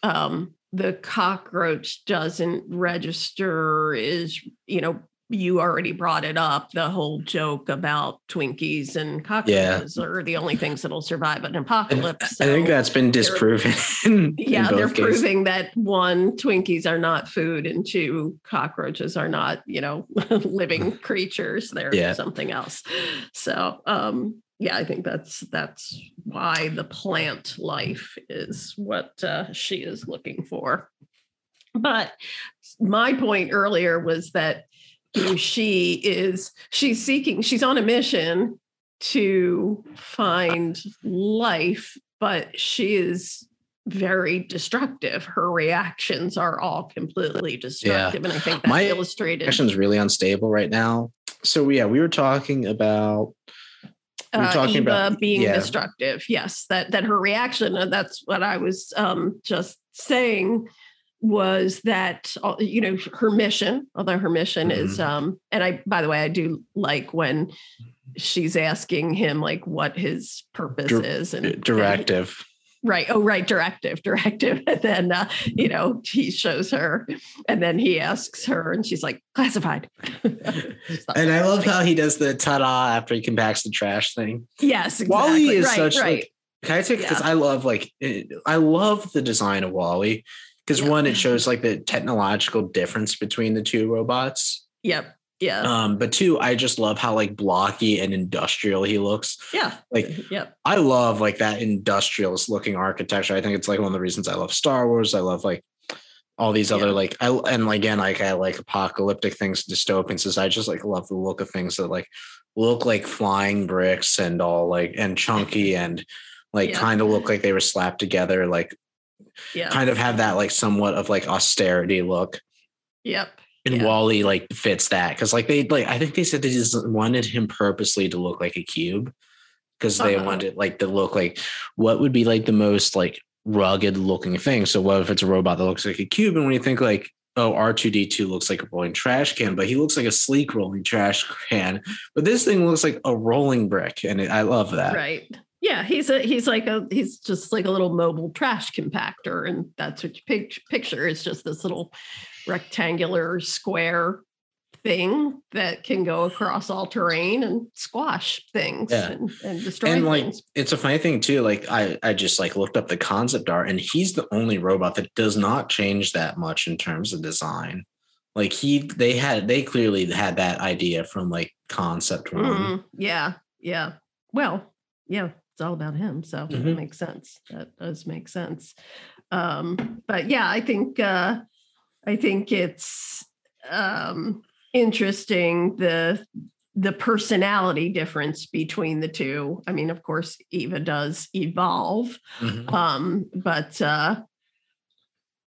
[SPEAKER 2] um the cockroach doesn't register is you know you already brought it up the whole joke about Twinkies and cockroaches yeah. are the only things that'll survive an apocalypse.
[SPEAKER 1] So I think that's been disproven.
[SPEAKER 2] yeah, they're cases. proving that one, Twinkies are not food, and two, cockroaches are not, you know, living creatures. They're yeah. something else. So, um, yeah, I think that's that's why the plant life is what uh, she is looking for. But my point earlier was that she is she's seeking she's on a mission to find life but she is very destructive her reactions are all completely destructive yeah. and i think that's my illustrated
[SPEAKER 1] is really unstable right now so yeah we were talking about
[SPEAKER 2] we were uh, talking uh, about being yeah. destructive yes that that her reaction and that's what i was um just saying was that uh, you know her mission although her mission mm-hmm. is um and i by the way i do like when she's asking him like what his purpose is and
[SPEAKER 1] directive
[SPEAKER 2] and, right oh right directive directive and then uh, you know he shows her and then he asks her and she's like classified
[SPEAKER 1] and i love how he does the ta-da after he compacts the trash thing
[SPEAKER 2] yes exactly.
[SPEAKER 1] WALL-E is right, such right. like can I take because yeah. I love like I love the design of WALL-E because one, it shows like the technological difference between the two robots.
[SPEAKER 2] Yep. Yeah.
[SPEAKER 1] Um, but two, I just love how like blocky and industrial he looks.
[SPEAKER 2] Yeah.
[SPEAKER 1] Like, yep. I love like that industrialist looking architecture. I think it's like one of the reasons I love Star Wars. I love like all these other yeah. like I and again like I like apocalyptic things, dystopians. Is I just like love the look of things that like look like flying bricks and all like and chunky and like yeah. kind of look like they were slapped together like yeah. kind of have that like somewhat of like austerity look.
[SPEAKER 2] Yep.
[SPEAKER 1] And yeah. WALL-E like fits that because like they like I think they said they just wanted him purposely to look like a cube because they uh-huh. wanted like to look like what would be like the most like rugged looking thing. So what if it's a robot that looks like a cube? And when you think like oh R2D2 looks like a rolling trash can, but he looks like a sleek rolling trash can. But this thing looks like a rolling brick, and it, I love that.
[SPEAKER 2] Right. Yeah, he's a he's like a he's just like a little mobile trash compactor, and that's what you picture is just this little rectangular square thing that can go across all terrain and squash things yeah. and, and destroy and
[SPEAKER 1] like
[SPEAKER 2] things.
[SPEAKER 1] it's a funny thing too like i i just like looked up the concept art and he's the only robot that does not change that much in terms of design. Like he they had they clearly had that idea from like concept one. Mm,
[SPEAKER 2] yeah yeah. Well yeah it's all about him. So mm-hmm. that makes sense. That does make sense. Um, but yeah, I think uh, I think it's um, interesting the the personality difference between the two. I mean, of course, Eva does evolve, mm-hmm. um, but uh,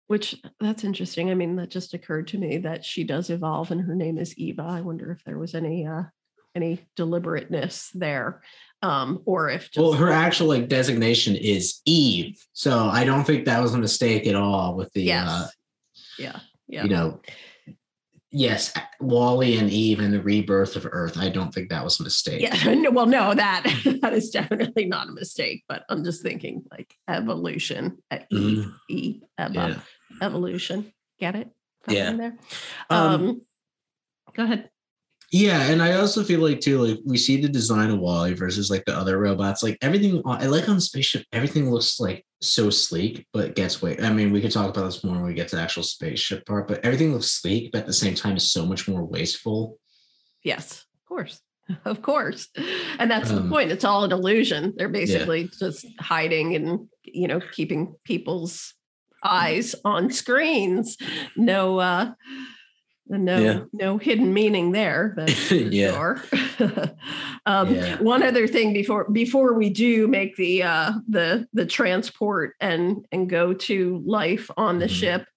[SPEAKER 2] which that's interesting. I mean, that just occurred to me that she does evolve, and her name is Eva. I wonder if there was any uh, any deliberateness there um, or if
[SPEAKER 1] well, her actual like designation is Eve, so I don't think that was a mistake at all with the
[SPEAKER 2] yes. uh, yeah, yeah,
[SPEAKER 1] you know, yes, WALL-E and Eve and the rebirth of Earth. I don't think that was a mistake.
[SPEAKER 2] Yeah, no, well, no, that that is definitely not a mistake. But I'm just thinking like evolution, uh, Eve, mm. Eve, evolution. Get it?
[SPEAKER 1] yeah.
[SPEAKER 2] There. Um, um, go ahead
[SPEAKER 1] Yeah, and I also feel like too, like we see the design of WALL-E versus like the other robots. Like everything, I like on spaceship, everything looks like so sleek, but gets way. I mean, we could talk about this more when we get to the actual spaceship part, but everything looks sleek, but at the same time is so much more wasteful.
[SPEAKER 2] Yes, of course. Of course. And that's um, the point. It's all an illusion. They're basically yeah. just hiding and, you know, keeping people's eyes on screens. No uh no yeah. no hidden meaning there yeah. um, yeah. one other thing before before we do make the uh the the transport and and go to life on the mm-hmm. ship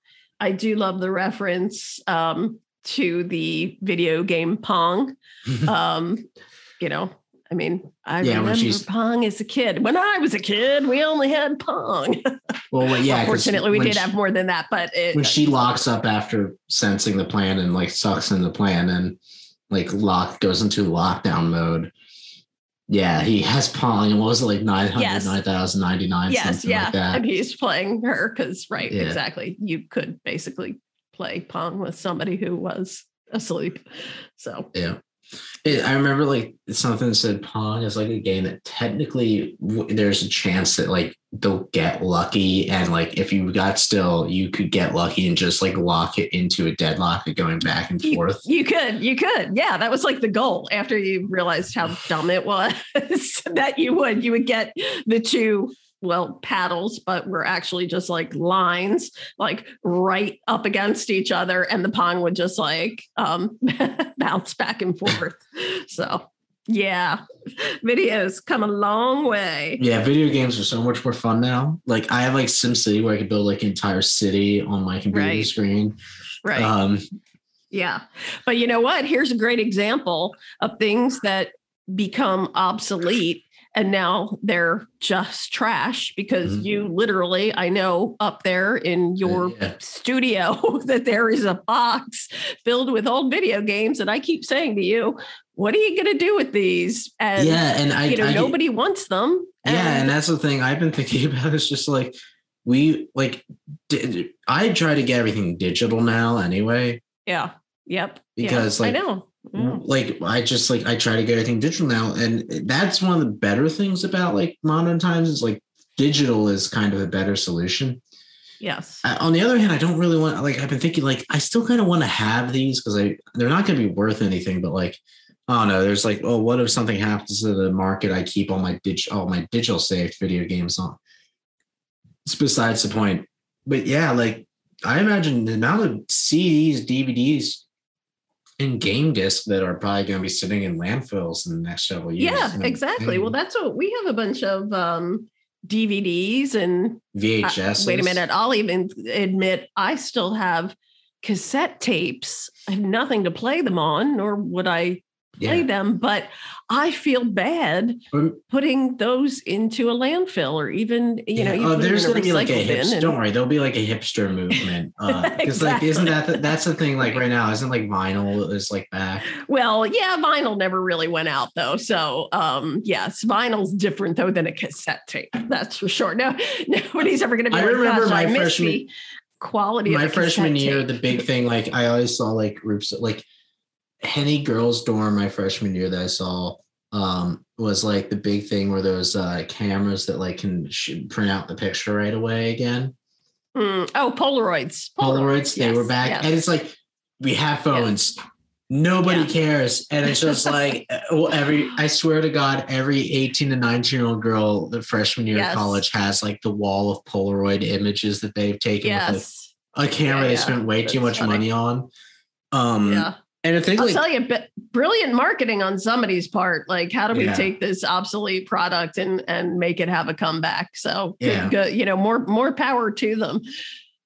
[SPEAKER 2] i do love the reference um to the video game pong um you know I mean, I yeah, remember Pong as a kid. When I was a kid, we only had Pong. Well, yeah. Fortunately, we did she, have more than that. But
[SPEAKER 1] it, when she locks up after sensing the plan and like sucks in the plan and like lock goes into lockdown mode. Yeah, he has Pong. And what was it like 900, yes. 9,099?
[SPEAKER 2] Yes, yeah. Like and he's playing her because, right, yeah. exactly. You could basically play Pong with somebody who was asleep. So,
[SPEAKER 1] yeah. It, I remember like something said Pong is like a game that technically w- there's a chance that like they'll get lucky and like if you got still you could get lucky and just like lock it into a deadlock and going back and forth.
[SPEAKER 2] You, you could, you could, yeah. That was like the goal after you realized how dumb it was that you would you would get the two well paddles but were actually just like lines like right up against each other and the pong would just like um bounce back and forth. So yeah videos come a long way.
[SPEAKER 1] Yeah video games are so much more fun now. Like i have like SimCity where i could build like an entire city on my computer right. screen.
[SPEAKER 2] Right. Um yeah. But you know what? Here's a great example of things that become obsolete and now they're just trash because mm-hmm. you literally i know up there in your yeah. studio that there is a box filled with old video games and i keep saying to you what are you going to do with these?
[SPEAKER 1] And yeah and i
[SPEAKER 2] you know
[SPEAKER 1] I,
[SPEAKER 2] nobody wants them
[SPEAKER 1] yeah and that's the thing i've been thinking about is just like we like i try to get everything digital now anyway.
[SPEAKER 2] Yeah. Yep.
[SPEAKER 1] Because like
[SPEAKER 2] i know
[SPEAKER 1] Mm. Like I just like I try to get everything digital now, and that's one of the better things about like modern times is like digital is kind of a better solution.
[SPEAKER 2] Yes.
[SPEAKER 1] Uh, on the other hand, I don't really want like I've been thinking like I still kind of want to have these because I they're not going to be worth anything, but like I don't know. There's like, oh, what if something happens to the market? I keep all my dig all my digital saved video games on. It's besides the point. But yeah, like I imagine the amount of CDs, DVDs and game discs that are probably going to be sitting in landfills in the next several years.
[SPEAKER 2] Yeah, exactly. And, well, that's what we have a bunch of um, DVDs and
[SPEAKER 1] VHS.
[SPEAKER 2] Uh, wait a minute. I'll even admit I still have cassette tapes. I have nothing to play them on, nor would I play yeah. them, but I feel bad putting those into a landfill or even, you yeah. know, you
[SPEAKER 1] oh, there's going to be like a hipster. And... Don't worry, there'll be like a hipster movement. Because uh, exactly. like, isn't that the, that's the thing? Like right now, isn't like vinyl is like back?
[SPEAKER 2] Well, yeah, vinyl never really went out though. So, um, yes, vinyl's different though than a cassette tape. That's for sure. No, nobody's ever going to be. I like, remember my I freshman quality.
[SPEAKER 1] My freshman year, tape. the big thing, like I always saw like groups like Henny Girls Dorm my freshman year that I saw um, was like the big thing where those uh, cameras that like can sh- print out the picture right away again.
[SPEAKER 2] Mm. Oh, Polaroids.
[SPEAKER 1] Polaroids. Polaroids they yes, were back, yes. and it's like we have phones. Yes. Nobody yeah. cares, and it's just like uh, every. I swear to God, every eighteen to nineteen year old girl, the freshman year of college, has like the wall of Polaroid images that they've taken with like, a camera yeah, they spent way too much funny. money on. Um, yeah
[SPEAKER 2] and if they I'll like, tell you, brilliant marketing on somebody's part. Like, how do we yeah. take this obsolete product and and make it have a comeback? So, yeah. good, good, you know, more more power to them.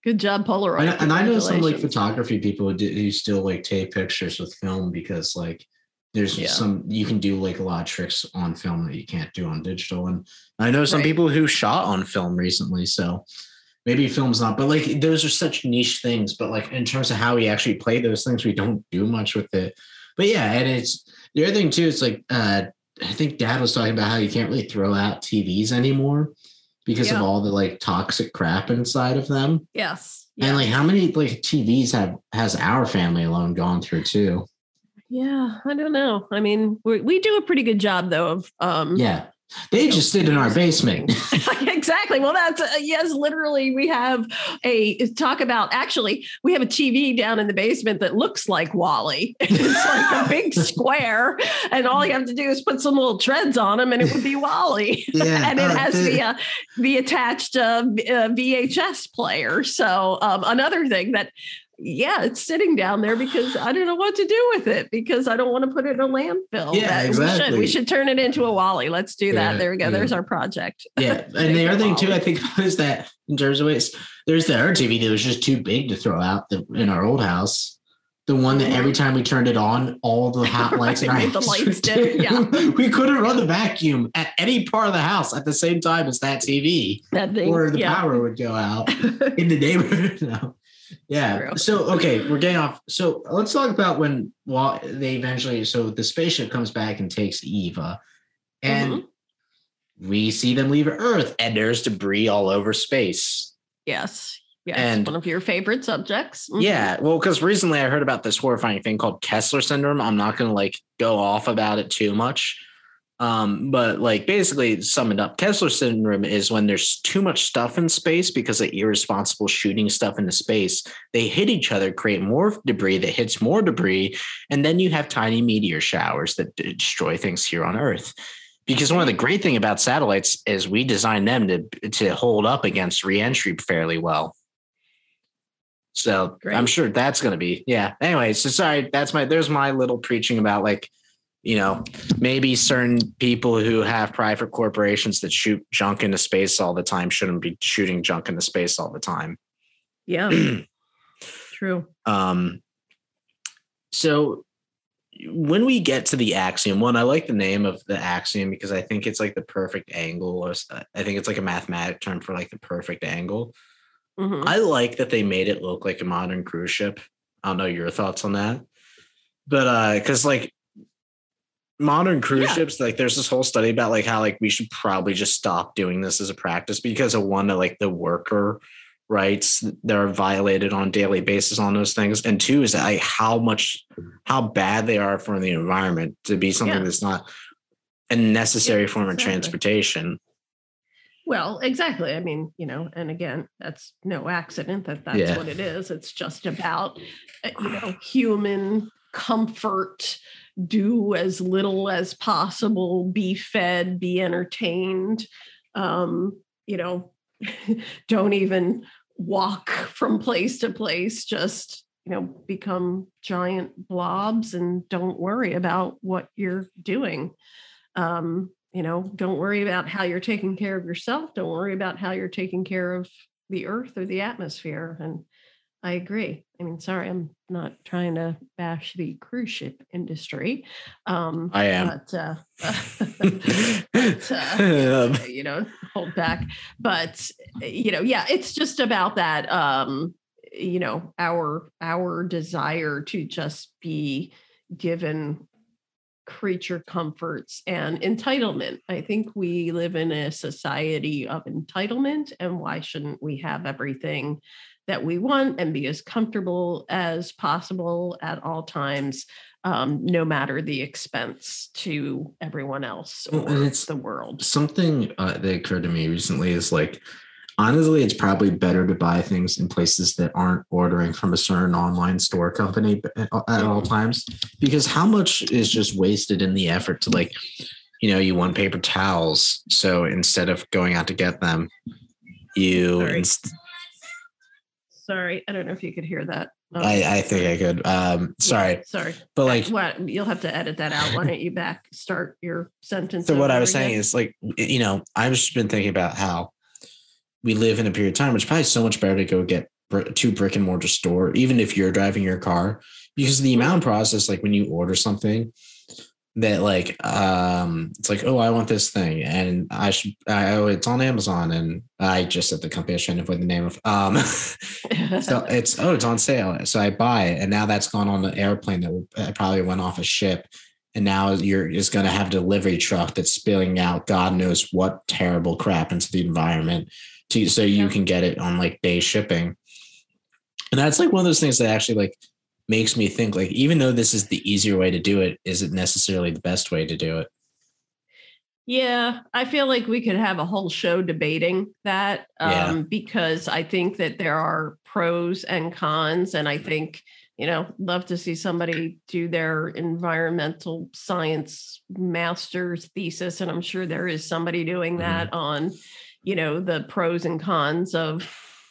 [SPEAKER 2] Good job, Polaroid.
[SPEAKER 1] And, and I know some like photography people who, do, who still like take pictures with film because like there's yeah. some you can do like a lot of tricks on film that you can't do on digital. And I know some right. people who shot on film recently. So maybe film's not, but like those are such niche things. But like in terms of how we actually play those things, we don't do much with it. But yeah, and it's the other thing too. It's like uh, I think Dad was talking about how you can't really throw out TVs anymore because yeah. of all the like toxic crap inside of them.
[SPEAKER 2] Yes.
[SPEAKER 1] Yeah. And like how many like TVs have has our family alone gone through too?
[SPEAKER 2] Yeah, I don't know. I mean, we we do a pretty good job though of um
[SPEAKER 3] yeah they just sit in our basement.
[SPEAKER 2] exactly. Well, that's uh, yes, literally. We have a talk about actually, we have a TV down in the basement that looks like WALL-E. it's like a big square, and all you have to do is put some little treads on them, and it would be WALL-E. Yeah, and it uh, has the uh, the attached uh, VHS player. So um, another thing that yeah, it's sitting down there because I don't know what to do with it because I don't want to put it in a landfill.
[SPEAKER 3] Yeah, that, exactly.
[SPEAKER 2] We should, we should turn it into a WALL-E. Let's do that. Yeah, there we go. Yeah. There's our project.
[SPEAKER 3] Yeah. and the other thing too, I think is that in terms of waste, there's the other TV that was just too big to throw out the, in our old house. The one that every mm-hmm. time we turned it on, all the hot lights our
[SPEAKER 2] the lights did. Yeah.
[SPEAKER 3] we couldn't run the vacuum at any part of the house at the same time as that TV.
[SPEAKER 2] That thing,
[SPEAKER 3] or the yeah. power would go out in the neighborhood. no yeah. So okay, we're getting off. So let's talk about when well they eventually so the spaceship comes back and takes Eva, and mm-hmm. we see them leave Earth, and there's debris all over space.
[SPEAKER 2] Yes. Yes, and one of your favorite subjects.
[SPEAKER 1] Mm-hmm. Yeah, well, because recently I heard about this horrifying thing called Kessler syndrome. I'm not going to like go off about it too much, um, but like basically sum it up, Kessler syndrome is when there's too much stuff in space because of irresponsible shooting stuff into space. They hit each other, create more debris that hits more debris, and then you have tiny meteor showers that destroy things here on Earth. Because one of the great thing about satellites is we design them to to hold up against reentry fairly well. So great. I'm sure that's going to be yeah. Anyway, so sorry, that's my there's my little preaching about like you know, maybe certain people who have private corporations that shoot junk into space all the time shouldn't be shooting junk into space all the time.
[SPEAKER 2] Yeah. True.
[SPEAKER 1] Um so when we get to the axiom one i like the name of the axiom because i think it's like the perfect angle or i think it's like a mathematic term for like the perfect angle mm-hmm. i like that they made it look like a modern cruise ship i don't know your thoughts on that but uh because like modern cruise yeah. ships like there's this whole study about like how like we should probably just stop doing this as a practice because of one of like the worker rights that are violated on daily basis on those things and two is like how much how bad they are for the environment to be something yeah. that's not a necessary yeah, form exactly. of transportation
[SPEAKER 2] well exactly i mean you know and again that's no accident that that's yeah. what it is it's just about uh, you know human comfort do as little as possible, be fed, be entertained. Um, you know, don't even walk from place to place, just, you know, become giant blobs and don't worry about what you're doing. Um, you know, don't worry about how you're taking care of yourself. Don't worry about how you're taking care of the earth or the atmosphere. And I agree. I mean, sorry, I'm not trying to bash the cruise ship industry.
[SPEAKER 1] Um, I am,
[SPEAKER 2] but, uh, but uh, you know, hold back. But you know, yeah, it's just about that. Um, you know, our our desire to just be given creature comforts and entitlement. I think we live in a society of entitlement, and why shouldn't we have everything? That we want and be as comfortable as possible at all times, um, no matter the expense to everyone else or well, it's the world.
[SPEAKER 3] Something uh, that occurred to me recently is like, honestly, it's probably better to buy things in places that aren't ordering from a certain online store company at, at all times, because how much is just wasted in the effort to like, you know, you want paper towels. So instead of going out to get them, you inst-
[SPEAKER 2] Sorry, I don't know if you could hear that.
[SPEAKER 3] Um, I, I think I could. Um, sorry,
[SPEAKER 2] yeah, sorry,
[SPEAKER 3] but like,
[SPEAKER 2] what you'll have to edit that out. Why don't you back start your sentence?
[SPEAKER 3] So what I was again? saying is like, you know, I've just been thinking about how we live in a period of time, which probably so much better to go get to brick and mortar store, even if you're driving your car, because the amount process, like when you order something, that like um it's like oh i want this thing and i should I, oh it's on amazon and i just said the company i to avoid the name of um so it's oh it's on sale so i buy it and now that's gone on the airplane that probably went off a ship and now you're just going to have a delivery truck that's spilling out god knows what terrible crap into the environment to so you can get it on like day shipping. And that's like one of those things that actually like
[SPEAKER 1] makes me think like even though this is the easier way to do it, is it necessarily the best way to do it?
[SPEAKER 2] Yeah, I feel like we could have a whole show debating that um, yeah. because I think that there are pros and cons. And I think, you know, love to see somebody do their environmental science master's thesis. And I'm sure there is somebody doing that mm-hmm. on, you know, the pros and cons of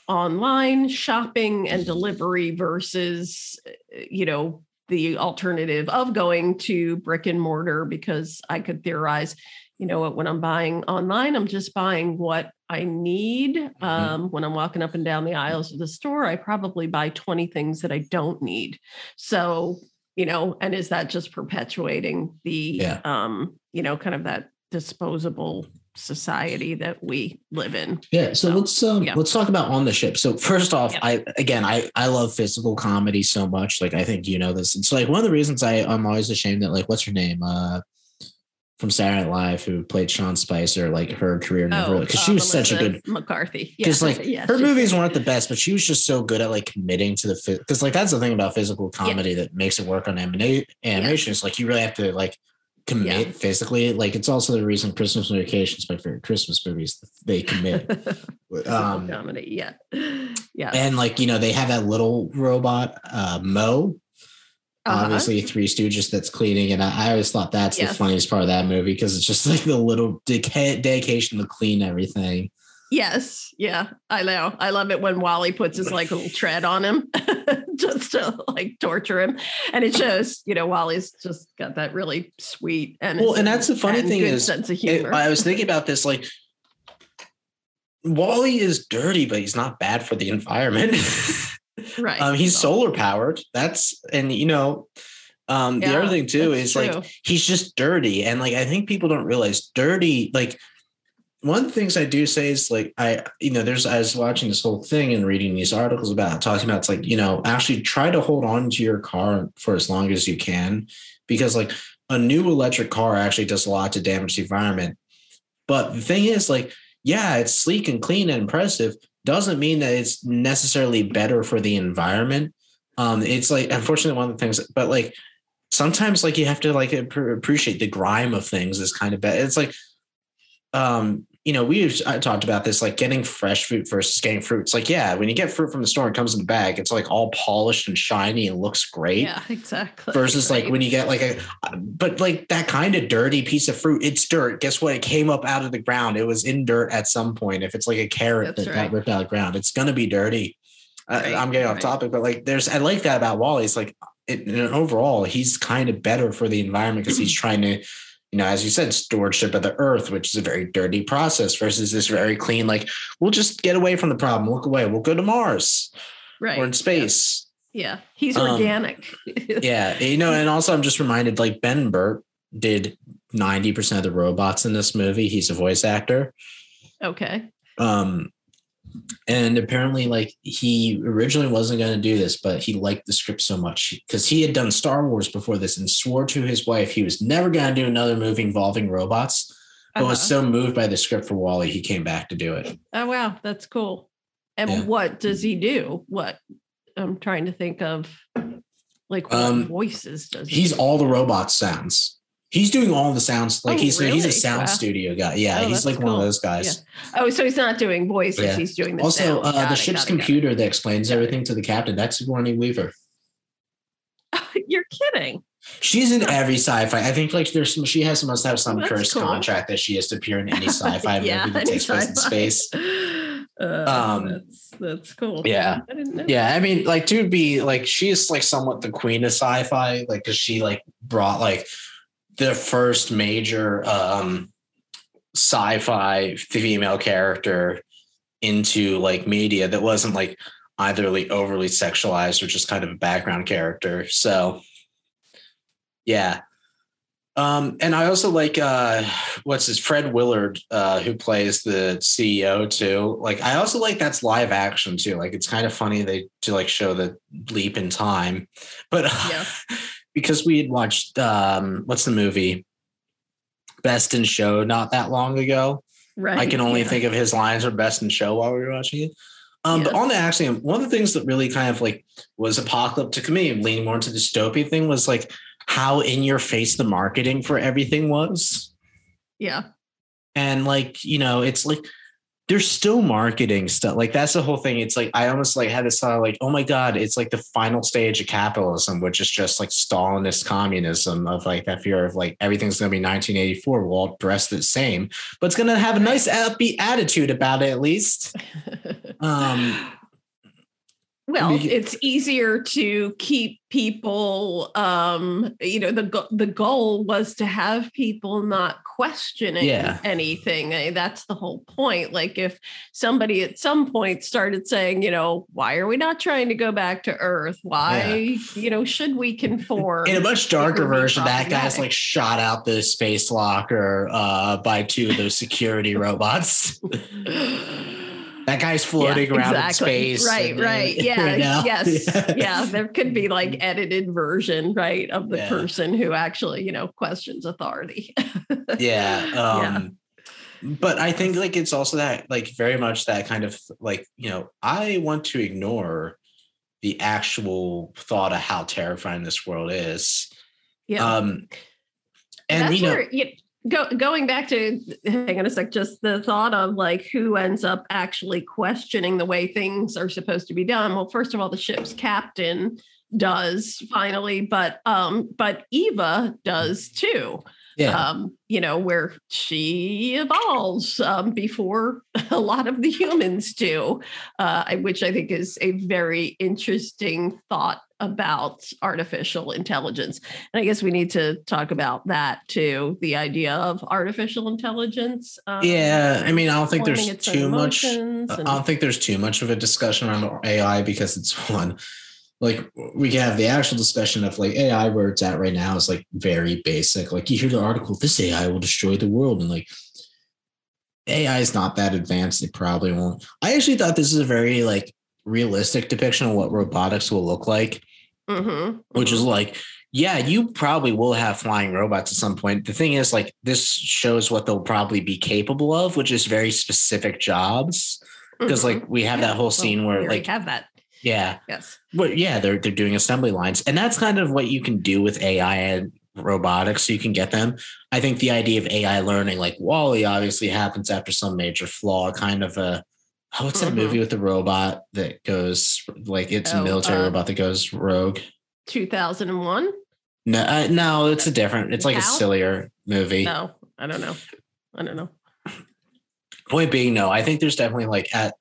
[SPEAKER 2] online shopping and delivery versus, eh, you know, the alternative of going to brick and mortar because I could theorize you know what when i'm buying online i'm just buying what i need mm-hmm. um, when i'm walking up and down the aisles of the store i probably buy 20 things that i don't need so you know and is that just perpetuating the yeah. um you know kind of that disposable society that we live in
[SPEAKER 1] yeah so, so let's um yeah. let's talk about on the ship so first off yeah. i again i i love physical comedy so much like i think you know this it's like one of the reasons i i'm always ashamed that like what's her name uh from Saturday Night Live who played Sean Spicer, like her career never because oh, she was Melissa such a good
[SPEAKER 2] McCarthy.
[SPEAKER 1] Because yeah. like yeah, her movies weren't the best, but she was just so good at like committing to the because like that's the thing about physical comedy that makes it work on animation. Animation is like you really have to like commit physically. Like it's also the reason Christmas Vacation is my favorite Christmas movies. They commit.
[SPEAKER 2] um, comedy, yeah,
[SPEAKER 1] yeah. And like you know they have that little robot uh, Moe uh-huh. obviously Three Stooges that's cleaning, and I, I always thought that's the funniest part of that movie because it's just like the little dedication to clean everything.
[SPEAKER 2] Yes, yeah, I know. I love it when WALL-E puts his like little tread on him just to like torture him, and it shows. You know, WALL-E's just got that really sweet and
[SPEAKER 1] well, and that's the funny thing is, sense of humor. It, I was thinking about this like. WALL-E is dirty, but he's not bad for the environment.
[SPEAKER 2] Right.
[SPEAKER 1] Um, he's so. solar powered. That's and you know, um, yeah, the other thing too is true. like he's just dirty, and like I think people don't realize dirty. Like one of the things I do say is like I, you know, there's I was watching this whole thing and reading these articles about talking about it's like you know actually try to hold on to your car for as long as you can because like a new electric car actually does a lot to damage the environment. But the thing is like yeah, it's sleek and clean and impressive, doesn't mean that it's necessarily better for the environment. Um, it's like unfortunately one of the things, but like sometimes like you have to like appreciate the grime of things is kind of bad. It's like um you know, we've talked about this, like getting fresh fruit versus getting fruit. It's like, yeah, when you get fruit from the store, it comes in a bag. It's like all polished and shiny and looks great.
[SPEAKER 2] Yeah, exactly.
[SPEAKER 1] Versus right. like when you get like a, but like that kind of dirty piece of fruit, it's dirt. Guess what? It came up out of the ground. It was in dirt at some point. If it's like a carrot That's that right. got ripped out of the ground, it's gonna be dirty. Right, I, am getting off topic, but like there's, I like that about WALL-E. It's like, it, overall, he's kind of better for the environment because he's trying to you know, as you said, stewardship of the earth, which is a very dirty process versus this very clean, like, we'll just get away from the problem, look away, we'll go to Mars
[SPEAKER 2] right.
[SPEAKER 1] or in space.
[SPEAKER 2] Yeah, yeah. he's um, organic.
[SPEAKER 1] yeah, you know, and also I'm just reminded like Ben Burtt did 90% of the robots in this movie. He's a voice actor.
[SPEAKER 2] Okay.
[SPEAKER 1] Um, and apparently like he originally wasn't going to do this but he liked the script so much because he had done star wars before this and swore to his wife he was never going to do another movie involving robots but uh-huh. was so moved by the script for WALL-E he came back to do it.
[SPEAKER 2] Oh wow. That's cool. And yeah. what does he do? What i'm trying to think of like what um, voices does
[SPEAKER 1] he he's all the robot sounds He's doing all the sounds. Like oh, he's really? he's a sound wow. studio guy. Yeah, oh, he's like cool. one of those guys.
[SPEAKER 2] Yeah. Oh, so he's not doing voices. Yeah. He's doing the
[SPEAKER 1] also uh, the it, ship's computer it, that explains everything to the captain. That's Sigourney Weaver.
[SPEAKER 2] You're kidding.
[SPEAKER 1] She's in every sci-fi. I think like there's some. She has must have some cursed cool. contract that she has to appear in any sci-fi yeah, movie that takes place in space.
[SPEAKER 2] Uh, um, that's that's cool.
[SPEAKER 1] Yeah, I yeah. I mean, like to be like she is like somewhat the queen of sci-fi, like because she like brought like the first major um, sci-fi female character into like media that wasn't like either like overly sexualized or just kind of a background character. So yeah. Um, and I also like uh what's his Fred Willard uh who plays the CEO too. Like I also like that's live action too. Like it's kind of funny they to like show the leap in time. But yeah. because we had watched um, what's the movie Best in Show not that long ago. Right. I can only yeah. think of his lines or Best in Show while we were watching it. Um, yes. But on the Axiom, one of the things that really kind of like was apocalyptic to me, leaning more into the dystopia thing, was like how in your face the marketing for everything was.
[SPEAKER 2] Yeah.
[SPEAKER 1] And like, you know, it's like there's still marketing stuff. Like that's the whole thing. It's like I almost like had this thought like, oh my God, it's like the final stage of capitalism, which is just like Stalinist communism of like that fear of like everything's gonna be 1984, we'll all dress the same, but it's gonna have a nice upbeat attitude about it at least. um
[SPEAKER 2] well, it's easier to keep people um you know the the goal was to have people not questioning yeah. anything. Eh, that's the whole point. Like if somebody at some point started saying you know why are we not trying to go back to earth? Why yeah. you know should we conform?
[SPEAKER 1] In a much darker version that guy's like shot out the space locker uh by two of those security robots that guy's floating yeah, around exactly. in space.
[SPEAKER 2] Right, and, right. Yeah. Know? Yes. Yeah. yeah. There could be like edited version, right, of the yeah. person who actually, you know, questions authority.
[SPEAKER 1] yeah. Um, yeah. But I think like it's also that like very much that kind of like, you know, I want to ignore the actual thought of how terrifying this world is.
[SPEAKER 2] Yeah.
[SPEAKER 1] Um
[SPEAKER 2] and That's you know, where, you, Go, going back to hang on a sec, just the thought of like who ends up actually questioning the way things are supposed to be done. Well, first of all, the ship's captain does finally, but um, but Eva does too yeah. um, you know, where she evolves um, before a lot of the humans do, uh, which I think is a very interesting thought about artificial intelligence. And I guess we need to talk about that too the idea of artificial intelligence.
[SPEAKER 1] Um, yeah. I mean, I don't think there's too much, I don't think there's too much of a discussion around AI because it's one like we can have the actual discussion of like AI where it's at right now is like very basic. Like you hear the article, this AI will destroy the world, and like AI is not that advanced. It probably won't. I actually thought this is a very like realistic depiction of what robotics will look like, mm-hmm. which is like, yeah, you probably will have flying robots at some point. The thing is, like, this shows what they'll probably be capable of, which is very specific jobs. Because mm-hmm. like we have that whole scene well, where like
[SPEAKER 2] have that
[SPEAKER 1] yeah.
[SPEAKER 2] Yes.
[SPEAKER 1] But yeah, they're they're doing assembly lines, and that's kind of what you can do with AI and robotics. So you can get them. I think the idea of AI learning, like WALL-E, obviously happens after some major flaw. Kind of a oh, what's that mm-hmm. movie with the robot that goes like it's oh, a military uh, robot that goes rogue?
[SPEAKER 2] Two thousand and one.
[SPEAKER 1] No, uh, no, it's a different. It's like a sillier movie.
[SPEAKER 2] No, I don't know. I don't know.
[SPEAKER 1] Point being, no, I think there's definitely like at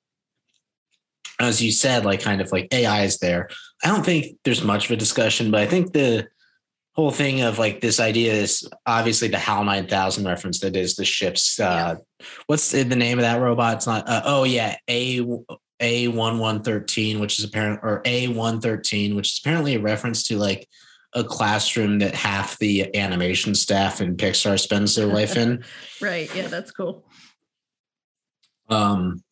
[SPEAKER 1] as you said, like kind of like AI is there. I don't think there's much of a discussion, but I think the whole thing of like this idea is obviously the HAL 9000 reference that is the ship's uh yeah. what's the name of that robot? It's not uh, oh yeah, A A1113 which is apparent or A113 which is apparently a reference to like a classroom that half the animation staff in Pixar spends their life in.
[SPEAKER 2] right, yeah, that's cool.
[SPEAKER 1] Um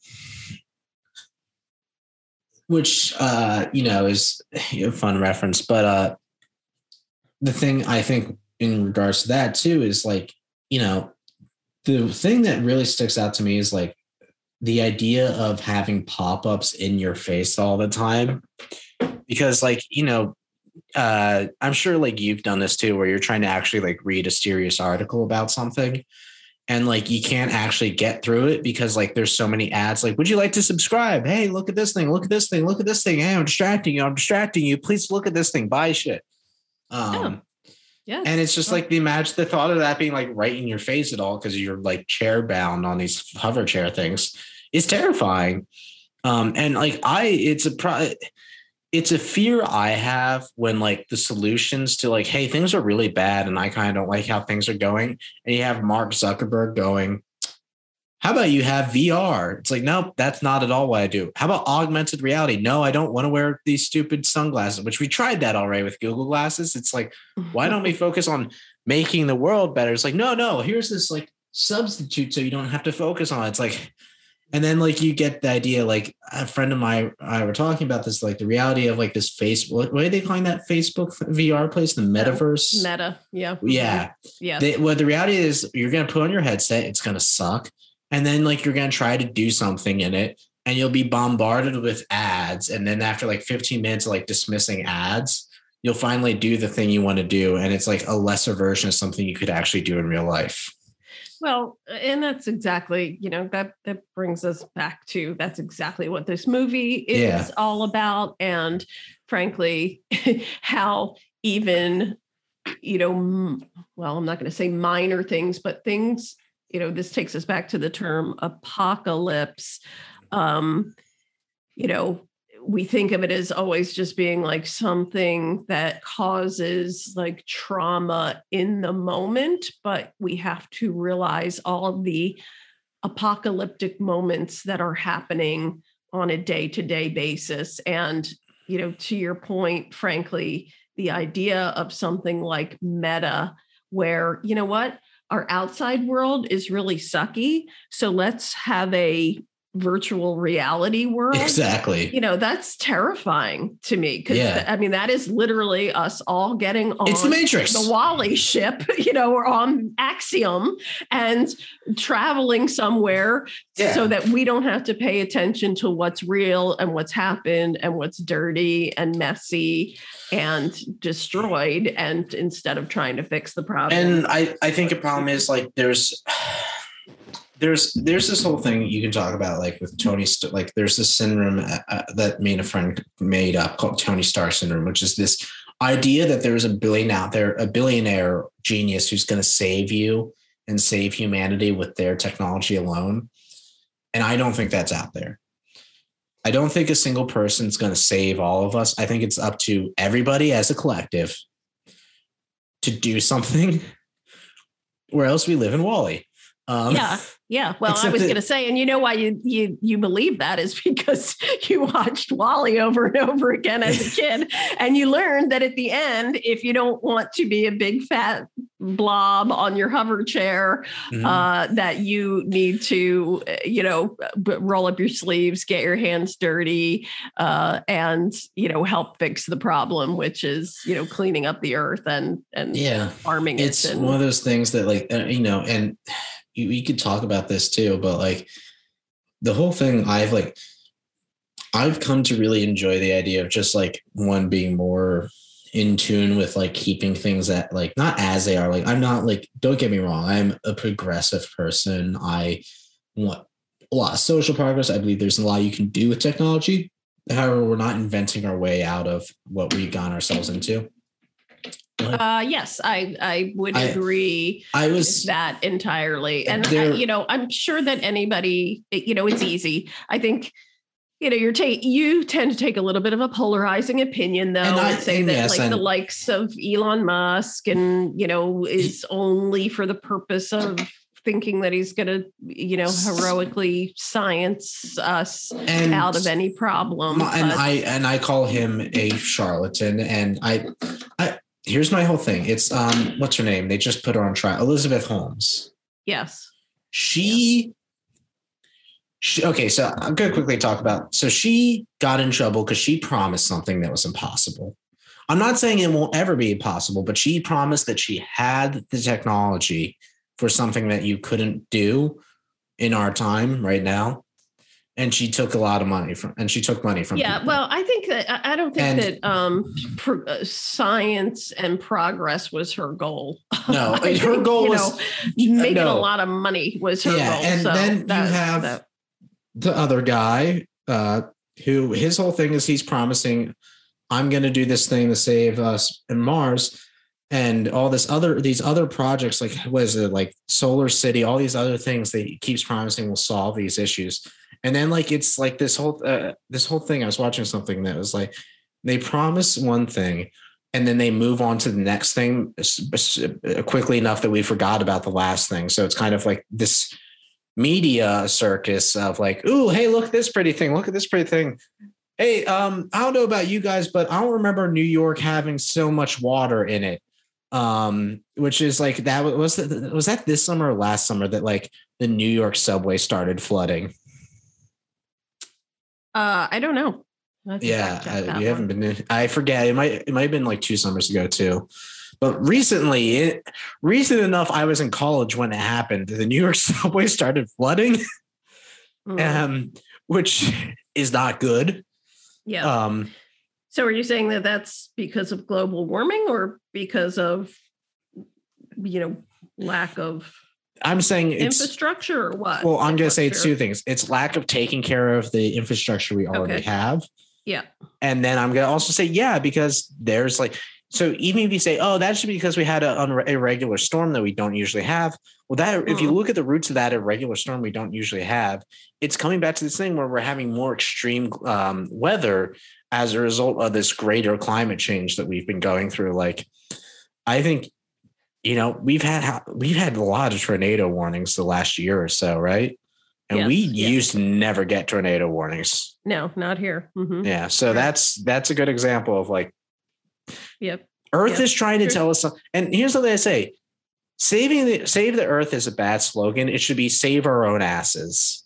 [SPEAKER 1] which uh, you know is a fun reference. But uh, the thing I think in regards to that too is like you know the thing that really sticks out to me is like the idea of having pop-ups in your face all the time because like you know uh i'm sure like you've done this too where you're trying to actually like read a serious article about something and like you can't actually get through it because like there's so many ads like would you like to subscribe? Hey look at this thing look at this thing look at this thing. Hey i'm distracting you i'm distracting you. Please look at this thing. Buy shit. Um yeah. And it's just like the imagine the thought of that being like right in your face at all because you're like chair bound on these hover chair things is terrifying. Um, and like I, it's a pro it's a fear I have when like the solutions to like, hey, things are really bad and I kind of don't like how things are going. And you have Mark Zuckerberg going, how about you have VR? It's like, nope, that's not at all what I do. How about augmented reality? No, I don't want to wear these stupid sunglasses, which we tried that already with Google Glasses. It's like, why don't we focus on making the world better? It's like, no, no, here's this like substitute so you don't have to focus on it. It's like, and then like you get the idea like a friend of mine i were talking about this like the reality of like this face what, are they calling that facebook vr place the metaverse
[SPEAKER 2] meta yeah
[SPEAKER 1] yeah
[SPEAKER 2] yeah
[SPEAKER 1] they, what the reality is you're going to put on your headset it's going to suck and then like you're going to try to do something in it and you'll be bombarded with ads. And then after like 15 minutes of like dismissing ads, you'll finally do the thing you want to do. And it's like a lesser version of something you could actually do in real life.
[SPEAKER 2] Well, and that's exactly, you know, that that brings us back to that's exactly what this movie is yeah. all about. And frankly, how even, you know, well, I'm not going to say minor things, but things, you know, this takes us back to the term apocalypse. Um, you know, we think of it as always just being like something that causes like trauma in the moment, but we have to realize all the apocalyptic moments that are happening on a day to day basis. And, you know, to your point, frankly, the idea of something like meta, where, you know what, our outside world is really sucky. So let's have a virtual reality world.
[SPEAKER 1] Exactly.
[SPEAKER 2] You know, that's terrifying to me because yeah. I mean that is literally us all getting on
[SPEAKER 1] it's the Matrix,
[SPEAKER 2] the WALL-E ship, you know, or on Axiom and traveling somewhere yeah. so that we don't have to pay attention to what's real and what's happened and what's dirty and messy and destroyed and instead of trying to fix the problem.
[SPEAKER 1] And I I think a problem is like there's there's there's this whole thing you can talk about like with Tony like there's this syndrome uh, uh, that me and a friend made up called Tony Stark syndrome, which is this idea that there's a billion out there, a billionaire genius who's going to save you and save humanity with their technology alone. And I don't think that's out there. I don't think a single person's going to save all of us. I think it's up to everybody as a collective to do something, or else we live in WALL-E.
[SPEAKER 2] Um, yeah, yeah. Well, I was going to say, and you know why you you you believe that is because you watched WALL-E over and over again as a kid, and you learned that at the end, if you don't want to be a big fat blob on your hover chair, mm-hmm. uh, that you need to, you know, roll up your sleeves, get your hands dirty, uh, and you know, help fix the problem, which is you know, cleaning up the earth and and
[SPEAKER 1] yeah,
[SPEAKER 2] farming.
[SPEAKER 1] It's
[SPEAKER 2] it
[SPEAKER 1] and, one of those things that like uh, you know, and we could talk about this too, but like the whole thing, I've like, I've come to really enjoy the idea of just like one being more in tune with like keeping things that like not as they are. Like I'm not like, don't get me wrong, I'm a progressive person. I want a lot of social progress. I believe there's a lot you can do with technology. However, we're not inventing our way out of what we've gotten ourselves into.
[SPEAKER 2] Uh, yes, I I would I, agree.
[SPEAKER 1] I was
[SPEAKER 2] that entirely, and I, you know, I'm sure that anybody, you know, it's easy. I think you know you're take you tend to take a little bit of a polarizing opinion though and, I, and say and that yes, like and, the likes of Elon Musk and you know is only for the purpose of thinking that he's going to you know heroically science us out of any problem
[SPEAKER 1] and but, I and I call him a charlatan and I I here's my whole thing. It's um, what's her name? They just put her on trial. Elizabeth Holmes.
[SPEAKER 2] Yes.
[SPEAKER 1] She. She, okay, so I'm going to quickly talk about. So she got in trouble because she promised something that was impossible. I'm not saying it won't ever be possible, but she promised that she had the technology for something that you couldn't do in our time right now and she took a lot of money from and she took money from
[SPEAKER 2] yeah
[SPEAKER 1] people.
[SPEAKER 2] well i think that i don't think and, that um pro, uh, science and progress was her goal
[SPEAKER 1] no her goal was
[SPEAKER 2] know, making no. a lot of money was her yeah, goal
[SPEAKER 1] and so then that, you have that. the other guy uh who his whole thing is he's promising i'm going to do this thing to save us in mars and all this other these other projects like what is it like SolarCity all these other things that he keeps promising will solve these issues and then like it's like this whole uh, this whole thing i was watching something that was like they promise one thing and then they move on to the next thing quickly enough that we forgot about the last thing. So it's kind of like this media circus of like ooh hey look at this pretty thing look at this pretty thing. Hey um i don't know about you guys but i don't remember new york having so much water in it. Um which is like that was was that this summer or last summer that like the new york subway started flooding
[SPEAKER 2] uh, I don't know.
[SPEAKER 1] Yeah, I, you haven't been. I forget. It might. It might have been like two summers ago too. But recently, it, recent enough, I was in college when it happened. The New York subway started flooding. Mm. Um, which is not good.
[SPEAKER 2] Yeah.
[SPEAKER 1] Um,
[SPEAKER 2] so are you saying that that's because of global warming or because of you know lack of
[SPEAKER 1] I'm saying
[SPEAKER 2] infrastructure or what?
[SPEAKER 1] Well, I'm going to say it's two things. It's lack of taking care of the infrastructure we already okay. have.
[SPEAKER 2] Yeah.
[SPEAKER 1] And then I'm going to also say, yeah, because there's like, so even if you say, oh, that should be because we had an irregular storm that we don't usually have. Well, that mm-hmm. if you mm-hmm. look at the roots of that irregular storm we don't usually have, it's coming back to this thing where we're having more extreme um, weather as a result of this greater climate change that we've been going through. Like, I think you know we've had we've had a lot of tornado warnings the last year or so right and yes, we yes. used to never get tornado warnings
[SPEAKER 2] no not here
[SPEAKER 1] mm-hmm. yeah so sure. that's that's a good example of like
[SPEAKER 2] yep
[SPEAKER 1] earth
[SPEAKER 2] yep.
[SPEAKER 1] is trying to True. tell us something and here's what i say saving the save the earth is a bad slogan it should be save our own asses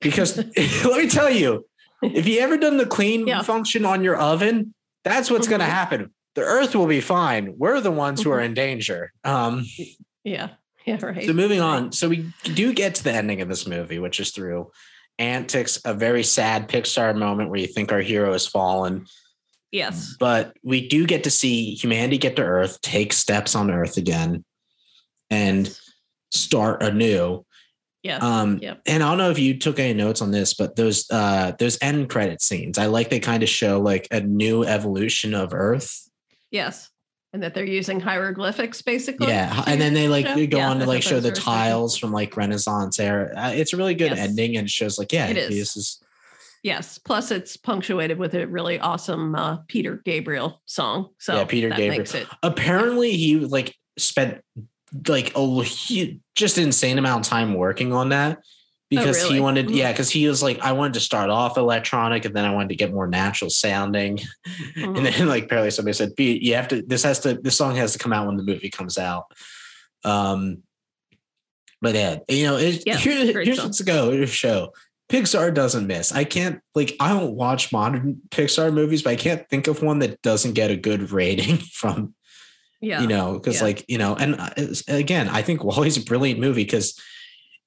[SPEAKER 1] because let me tell you if you ever done the clean yeah. function on your oven that's what's mm-hmm. going to happen the earth will be fine. We're the ones who are mm-hmm. in danger. Um,
[SPEAKER 2] yeah. Yeah. Right.
[SPEAKER 1] So moving on. So we do get to the ending of this movie, which is through antics, a very sad Pixar moment where you think our hero has fallen.
[SPEAKER 2] Yes.
[SPEAKER 1] But we do get to see humanity get to Earth, take steps on Earth again, and start anew.
[SPEAKER 2] Yeah.
[SPEAKER 1] Um, yep. and I don't know if you took any notes on this, but those uh those end credit scenes, I like they kind of show like a new evolution of Earth
[SPEAKER 2] Yes. And that they're using hieroglyphics basically.
[SPEAKER 1] Yeah. And then they like they go yeah, on to like show the tiles from like Renaissance era. Uh, it's a really good yes. ending and shows like, yeah,
[SPEAKER 2] it is. is. Yes. Plus, it's punctuated with a really awesome uh, Peter Gabriel song. So
[SPEAKER 1] yeah, Peter Gabriel. It, Apparently, he like spent like a he, just insane amount of time working on that because oh, really? he wanted yeah because he was like i wanted to start off electronic and then i wanted to get more natural sounding mm-hmm. and then like apparently somebody said you have to this has to this song has to come out when the movie comes out um but yeah you know it, yeah, here, here's what's go show pixar doesn't miss i can't like i don't watch modern pixar movies but i can't think of one that doesn't get a good rating from yeah you know because yeah. like you know and uh, again i think WALL-E's a brilliant movie because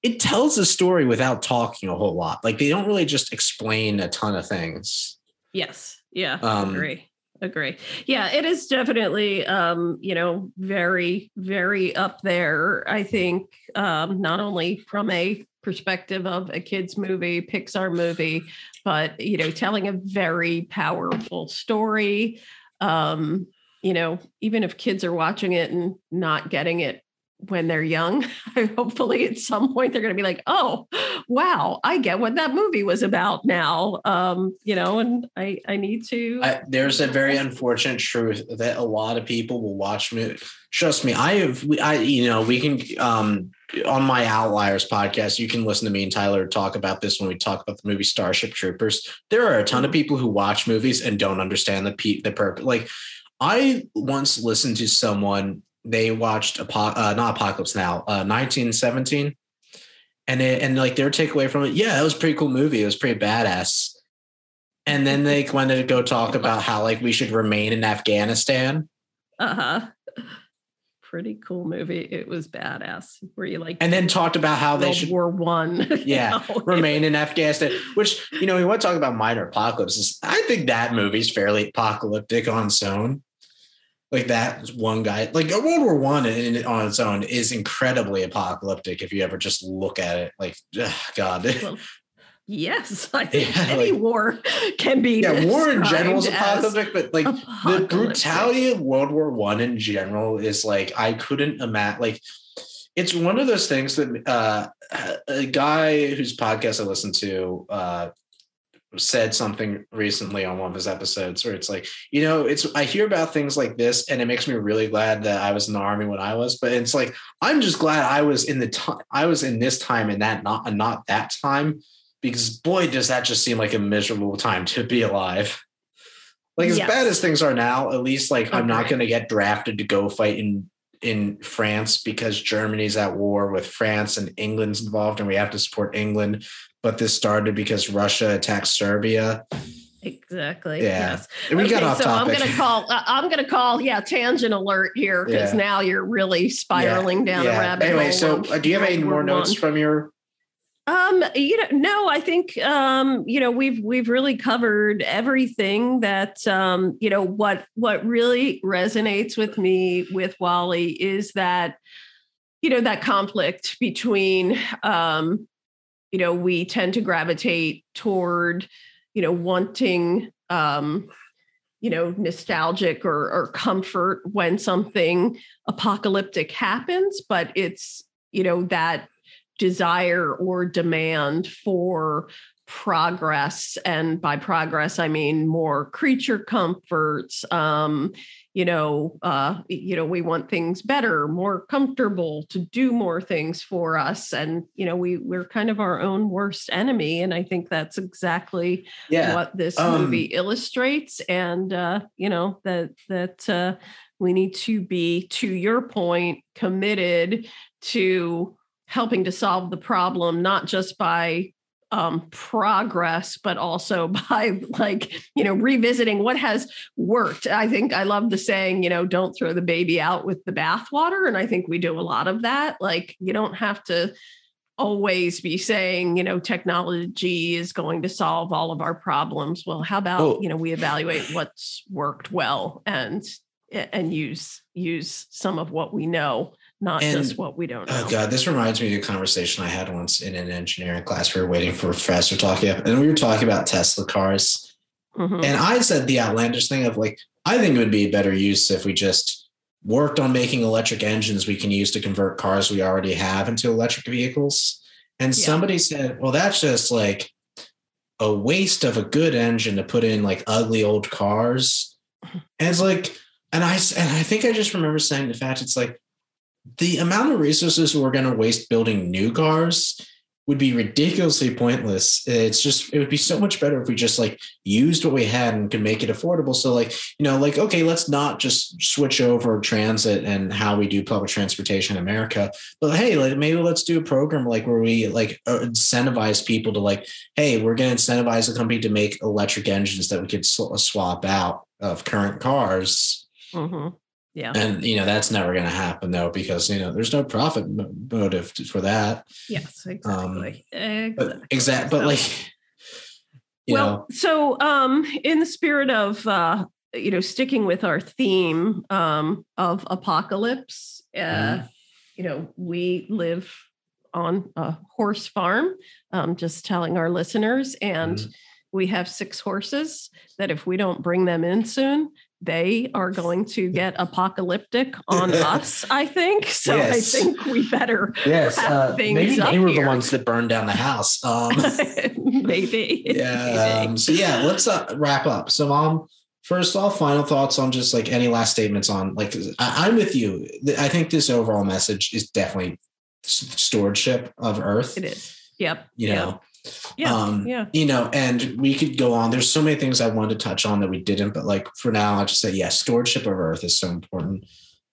[SPEAKER 1] it tells a story without talking a whole lot. Like they don't really just explain a ton of things.
[SPEAKER 2] Yes. Yeah. Um, agree. Agree. Yeah, it is definitely um, you know, very, very up there. I think um, not only from a perspective of a kids movie, Pixar movie, but you know, telling a very powerful story. Um, you know, even if kids are watching it and not getting it when they're young. Hopefully, at some point, they're going to be like, "Oh, wow, I get what that movie was about now." Um, you know, and I I need to.
[SPEAKER 1] I, there's a very unfortunate truth that a lot of people will watch me. Trust me, I have. I you know we can um on my Outliers podcast. You can listen to me and Tyler talk about this when we talk about the movie Starship Troopers. There are a ton of mm-hmm. people who watch movies and don't understand the pe- the purpose. Like I once listened to someone they watched Apo- uh, not Apocalypse Now, uh, 1917, and it, and like their takeaway from it, yeah, it was a pretty cool movie. It was pretty badass. And then they wanted to go talk about how like we should remain in Afghanistan.
[SPEAKER 2] Uh huh. Pretty cool movie. It was badass. Where you like,
[SPEAKER 1] and then talked about how
[SPEAKER 2] World
[SPEAKER 1] they should
[SPEAKER 2] War One.
[SPEAKER 1] Yeah, know? remain in Afghanistan. Which you know, we want to talk about minor apocalypses. I think that movie's fairly apocalyptic on its own like that one guy like world war one in, on its own is incredibly apocalyptic if you ever just look at it like ugh, god. Well,
[SPEAKER 2] yes i think yeah, any like, war can be
[SPEAKER 1] yeah war in general is apocalyptic but like the brutality of world war one in general is like i couldn't imagine like it's one of those things that uh, a guy whose podcast i listen to uh, said something recently on one of his episodes where it's like, you know, it's I hear about things like this and it makes me really glad that I was in the army when I was, but it's like I'm just glad I was in the time I was in this time and that not and not that time because boy does that just seem like a miserable time to be alive. Like as yes. bad as things are now, at least like okay. I'm not going to get drafted to go fight in in France because Germany's at war with France and England's involved and we have to support England but this started because Russia attacked Serbia.
[SPEAKER 2] Exactly.
[SPEAKER 1] Yeah. Yes. we okay, got off so topic.
[SPEAKER 2] I'm gonna call. Uh, I'm gonna call. Yeah, tangent alert here because yeah. now you're really spiraling yeah. down yeah. a rabbit
[SPEAKER 1] anyway,
[SPEAKER 2] hole.
[SPEAKER 1] Anyway, so uh, do you have any more notes from your?
[SPEAKER 2] Um, you know, no, I think um, you know, we've we've really covered everything that um, you know, what what really resonates with me with WALL-E is that, you know, that conflict between um, you know, we tend to gravitate toward, you know, wanting um, you know, nostalgic or, or comfort when something apocalyptic happens, but it's, you know, that desire or demand for progress and by progress i mean more creature comforts um you know uh you know we want things better more comfortable to do more things for us and you know we we're kind of our own worst enemy and i think that's exactly yeah. what this um, movie illustrates and uh you know that that uh we need to be to your point committed to helping to solve the problem, not just by um, progress, but also by like, you know, revisiting what has worked. I think I love the saying, you know, don't throw the baby out with the bathwater. And I think we do a lot of that. Like, you don't have to always be saying, you know, technology is going to solve all of our problems. Well, how about, oh. you know, we evaluate what's worked well and and use use some of what we know not and, just what we don't oh, know.
[SPEAKER 1] Oh God, this reminds me of a conversation I had once in an engineering class. We were waiting for a professor talking, and we were talking about Tesla cars. Mm-hmm. And I said the outlandish thing of like, I think it would be a better use if we just worked on making electric engines we can use to convert cars we already have into electric vehicles. And yeah. somebody said, well, that's just like a waste of a good engine to put in like ugly old cars. And it's like, and I and I think I just remember saying the fact it's like the amount of resources we're going to waste building new cars would be ridiculously pointless. It's just it would be so much better if we just like used what we had and could make it affordable. So like you know like okay, let's not just switch over transit and how we do public transportation in America, but hey, like maybe let's do a program like where we like uh, incentivize people to like hey, we're going to incentivize a company to make electric engines that we could sw- swap out of current cars. Mm-hmm. Yeah. And you know that's never going to happen though because you know there's no profit motive for that.
[SPEAKER 2] Yes, exactly. Um, exactly.
[SPEAKER 1] But exact, but like
[SPEAKER 2] well, know. so um in the spirit of uh you know sticking with our theme um of apocalypse, uh mm-hmm. you know, we live on a horse farm. Um just telling our listeners and mm-hmm we have six horses that if we don't bring them in soon, they are going to get apocalyptic on us, I think. So yes. I think we better
[SPEAKER 1] yes, uh, maybe they were here. the ones that burned down the house. Um,
[SPEAKER 2] maybe.
[SPEAKER 1] Yeah. Um, so yeah, let's uh, wrap up. So, mom, first off, final thoughts on just like any last statements on like I, I'm with you. I think this overall message is definitely stewardship of Earth.
[SPEAKER 2] It is. Yep.
[SPEAKER 1] You
[SPEAKER 2] yep.
[SPEAKER 1] know, yeah, um, yeah. You know, and we could go on. There's so many things I wanted to touch on that we didn't, but like for now, I'll just say, yes, stewardship of Earth is so important.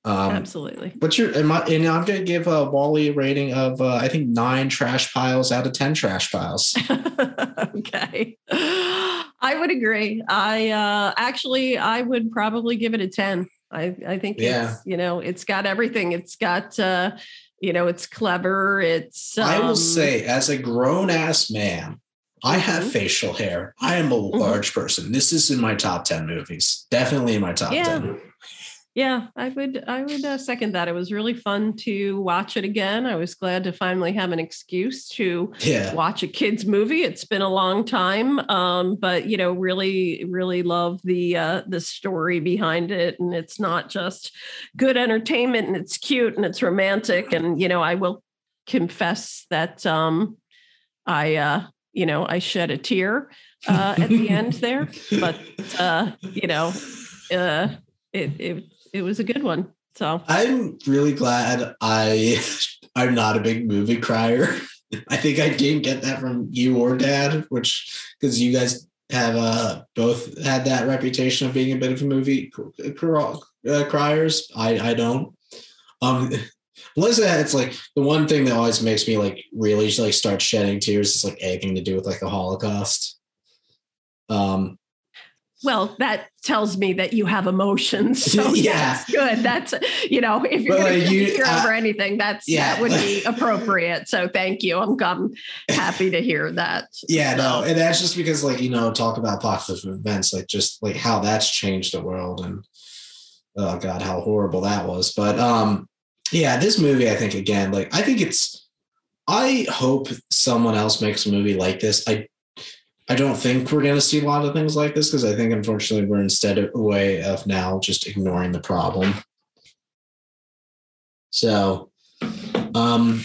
[SPEAKER 2] Um, Absolutely.
[SPEAKER 1] What's your? Am I, and I'm going to give a WALL-E rating of uh, I think nine trash piles out of ten trash piles.
[SPEAKER 2] okay, I would agree. I uh, actually I would probably give it a ten. I I think yeah. it's you know it's got everything. It's got. Uh, you know it's clever it's
[SPEAKER 1] um, i will um, say as a grown ass man i have mm-hmm. facial hair i am a mm-hmm. large mm-hmm. person this is in my top 10 movies definitely in my top yeah. 10
[SPEAKER 2] yeah i would i would uh, second that. It was really fun to watch it again. I was glad to finally have an excuse to yeah. watch a kids movie. It's been a long time um, but you know really really love the uh, the story behind it. And it's not just good entertainment and it's cute and it's romantic. And you know i will confess that um, i uh, you know i shed a tear uh, at the end there. But uh, you know uh, it, it it was a good one. So
[SPEAKER 1] I'm really glad I I'm not a big movie crier. I think I didn't get that from you or dad, which because you guys have uh, both had that reputation of being a bit of a movie uh, criers. I I don't. Um, Melissa, it's like the one thing that always makes me like really like start shedding tears is like anything to do with like the Holocaust. Um,
[SPEAKER 2] Well, that tells me that you have emotions. So yeah, that's good. That's you know, if you're going to you, uh, over anything, that's yeah. that would be appropriate. So thank you. I'm, I'm happy to hear that.
[SPEAKER 1] Yeah, so. no, and that's just because like you know, talk about apocalypse events, like just like how that's changed the world, and oh god, how horrible that was. But um, yeah, this movie, I think again, like I think it's. I hope someone else makes a movie like this. I I don't think we're going to see a lot of things like this because I think, unfortunately, we're instead a way of now just ignoring the problem. So, um,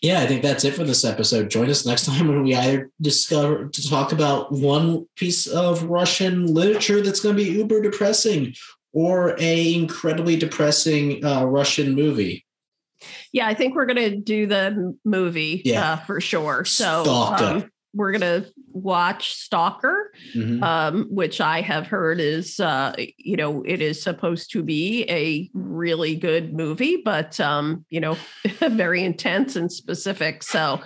[SPEAKER 1] yeah, I think that's it for this episode. Join us next time when we either discover to talk about one piece of Russian literature that's going to be uber depressing or a incredibly depressing uh, Russian movie.
[SPEAKER 2] Yeah, I think we're going to do the movie yeah. Uh, for sure. So, um, we're going to watch Stalker, mm-hmm. um, which I have heard is, uh, you know, it is supposed to be a really good movie, but, um, you know, very intense and specific. So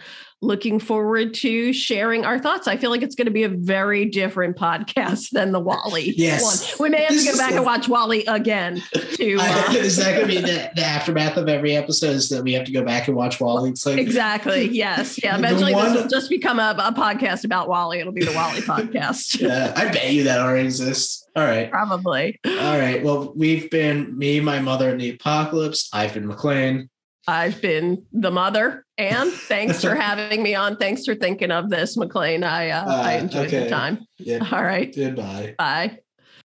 [SPEAKER 2] looking forward to sharing our thoughts. I feel like it's going to be a very different podcast than the WALL-E
[SPEAKER 1] yes.
[SPEAKER 2] one. We may have this to go back and watch WALL-E again. To
[SPEAKER 1] uh, is that going to be the, the, aftermath of every episode? Is that we have to go back and watch WALL-E? It's like
[SPEAKER 2] exactly. Yes. Yeah. Eventually, one, this will just become a, a, podcast about WALL-E. It'll be the WALL-E podcast.
[SPEAKER 1] yeah, I bet you that already exists. All right.
[SPEAKER 2] Probably.
[SPEAKER 1] All right. Well, we've been me, my mother, and the apocalypse. I've been McLain.
[SPEAKER 2] I've been the mother, and thanks for having me on. Thanks for thinking of this, McLain. I uh, uh, I enjoyed okay. the time. Yeah. All right.
[SPEAKER 1] Goodbye.
[SPEAKER 2] Bye.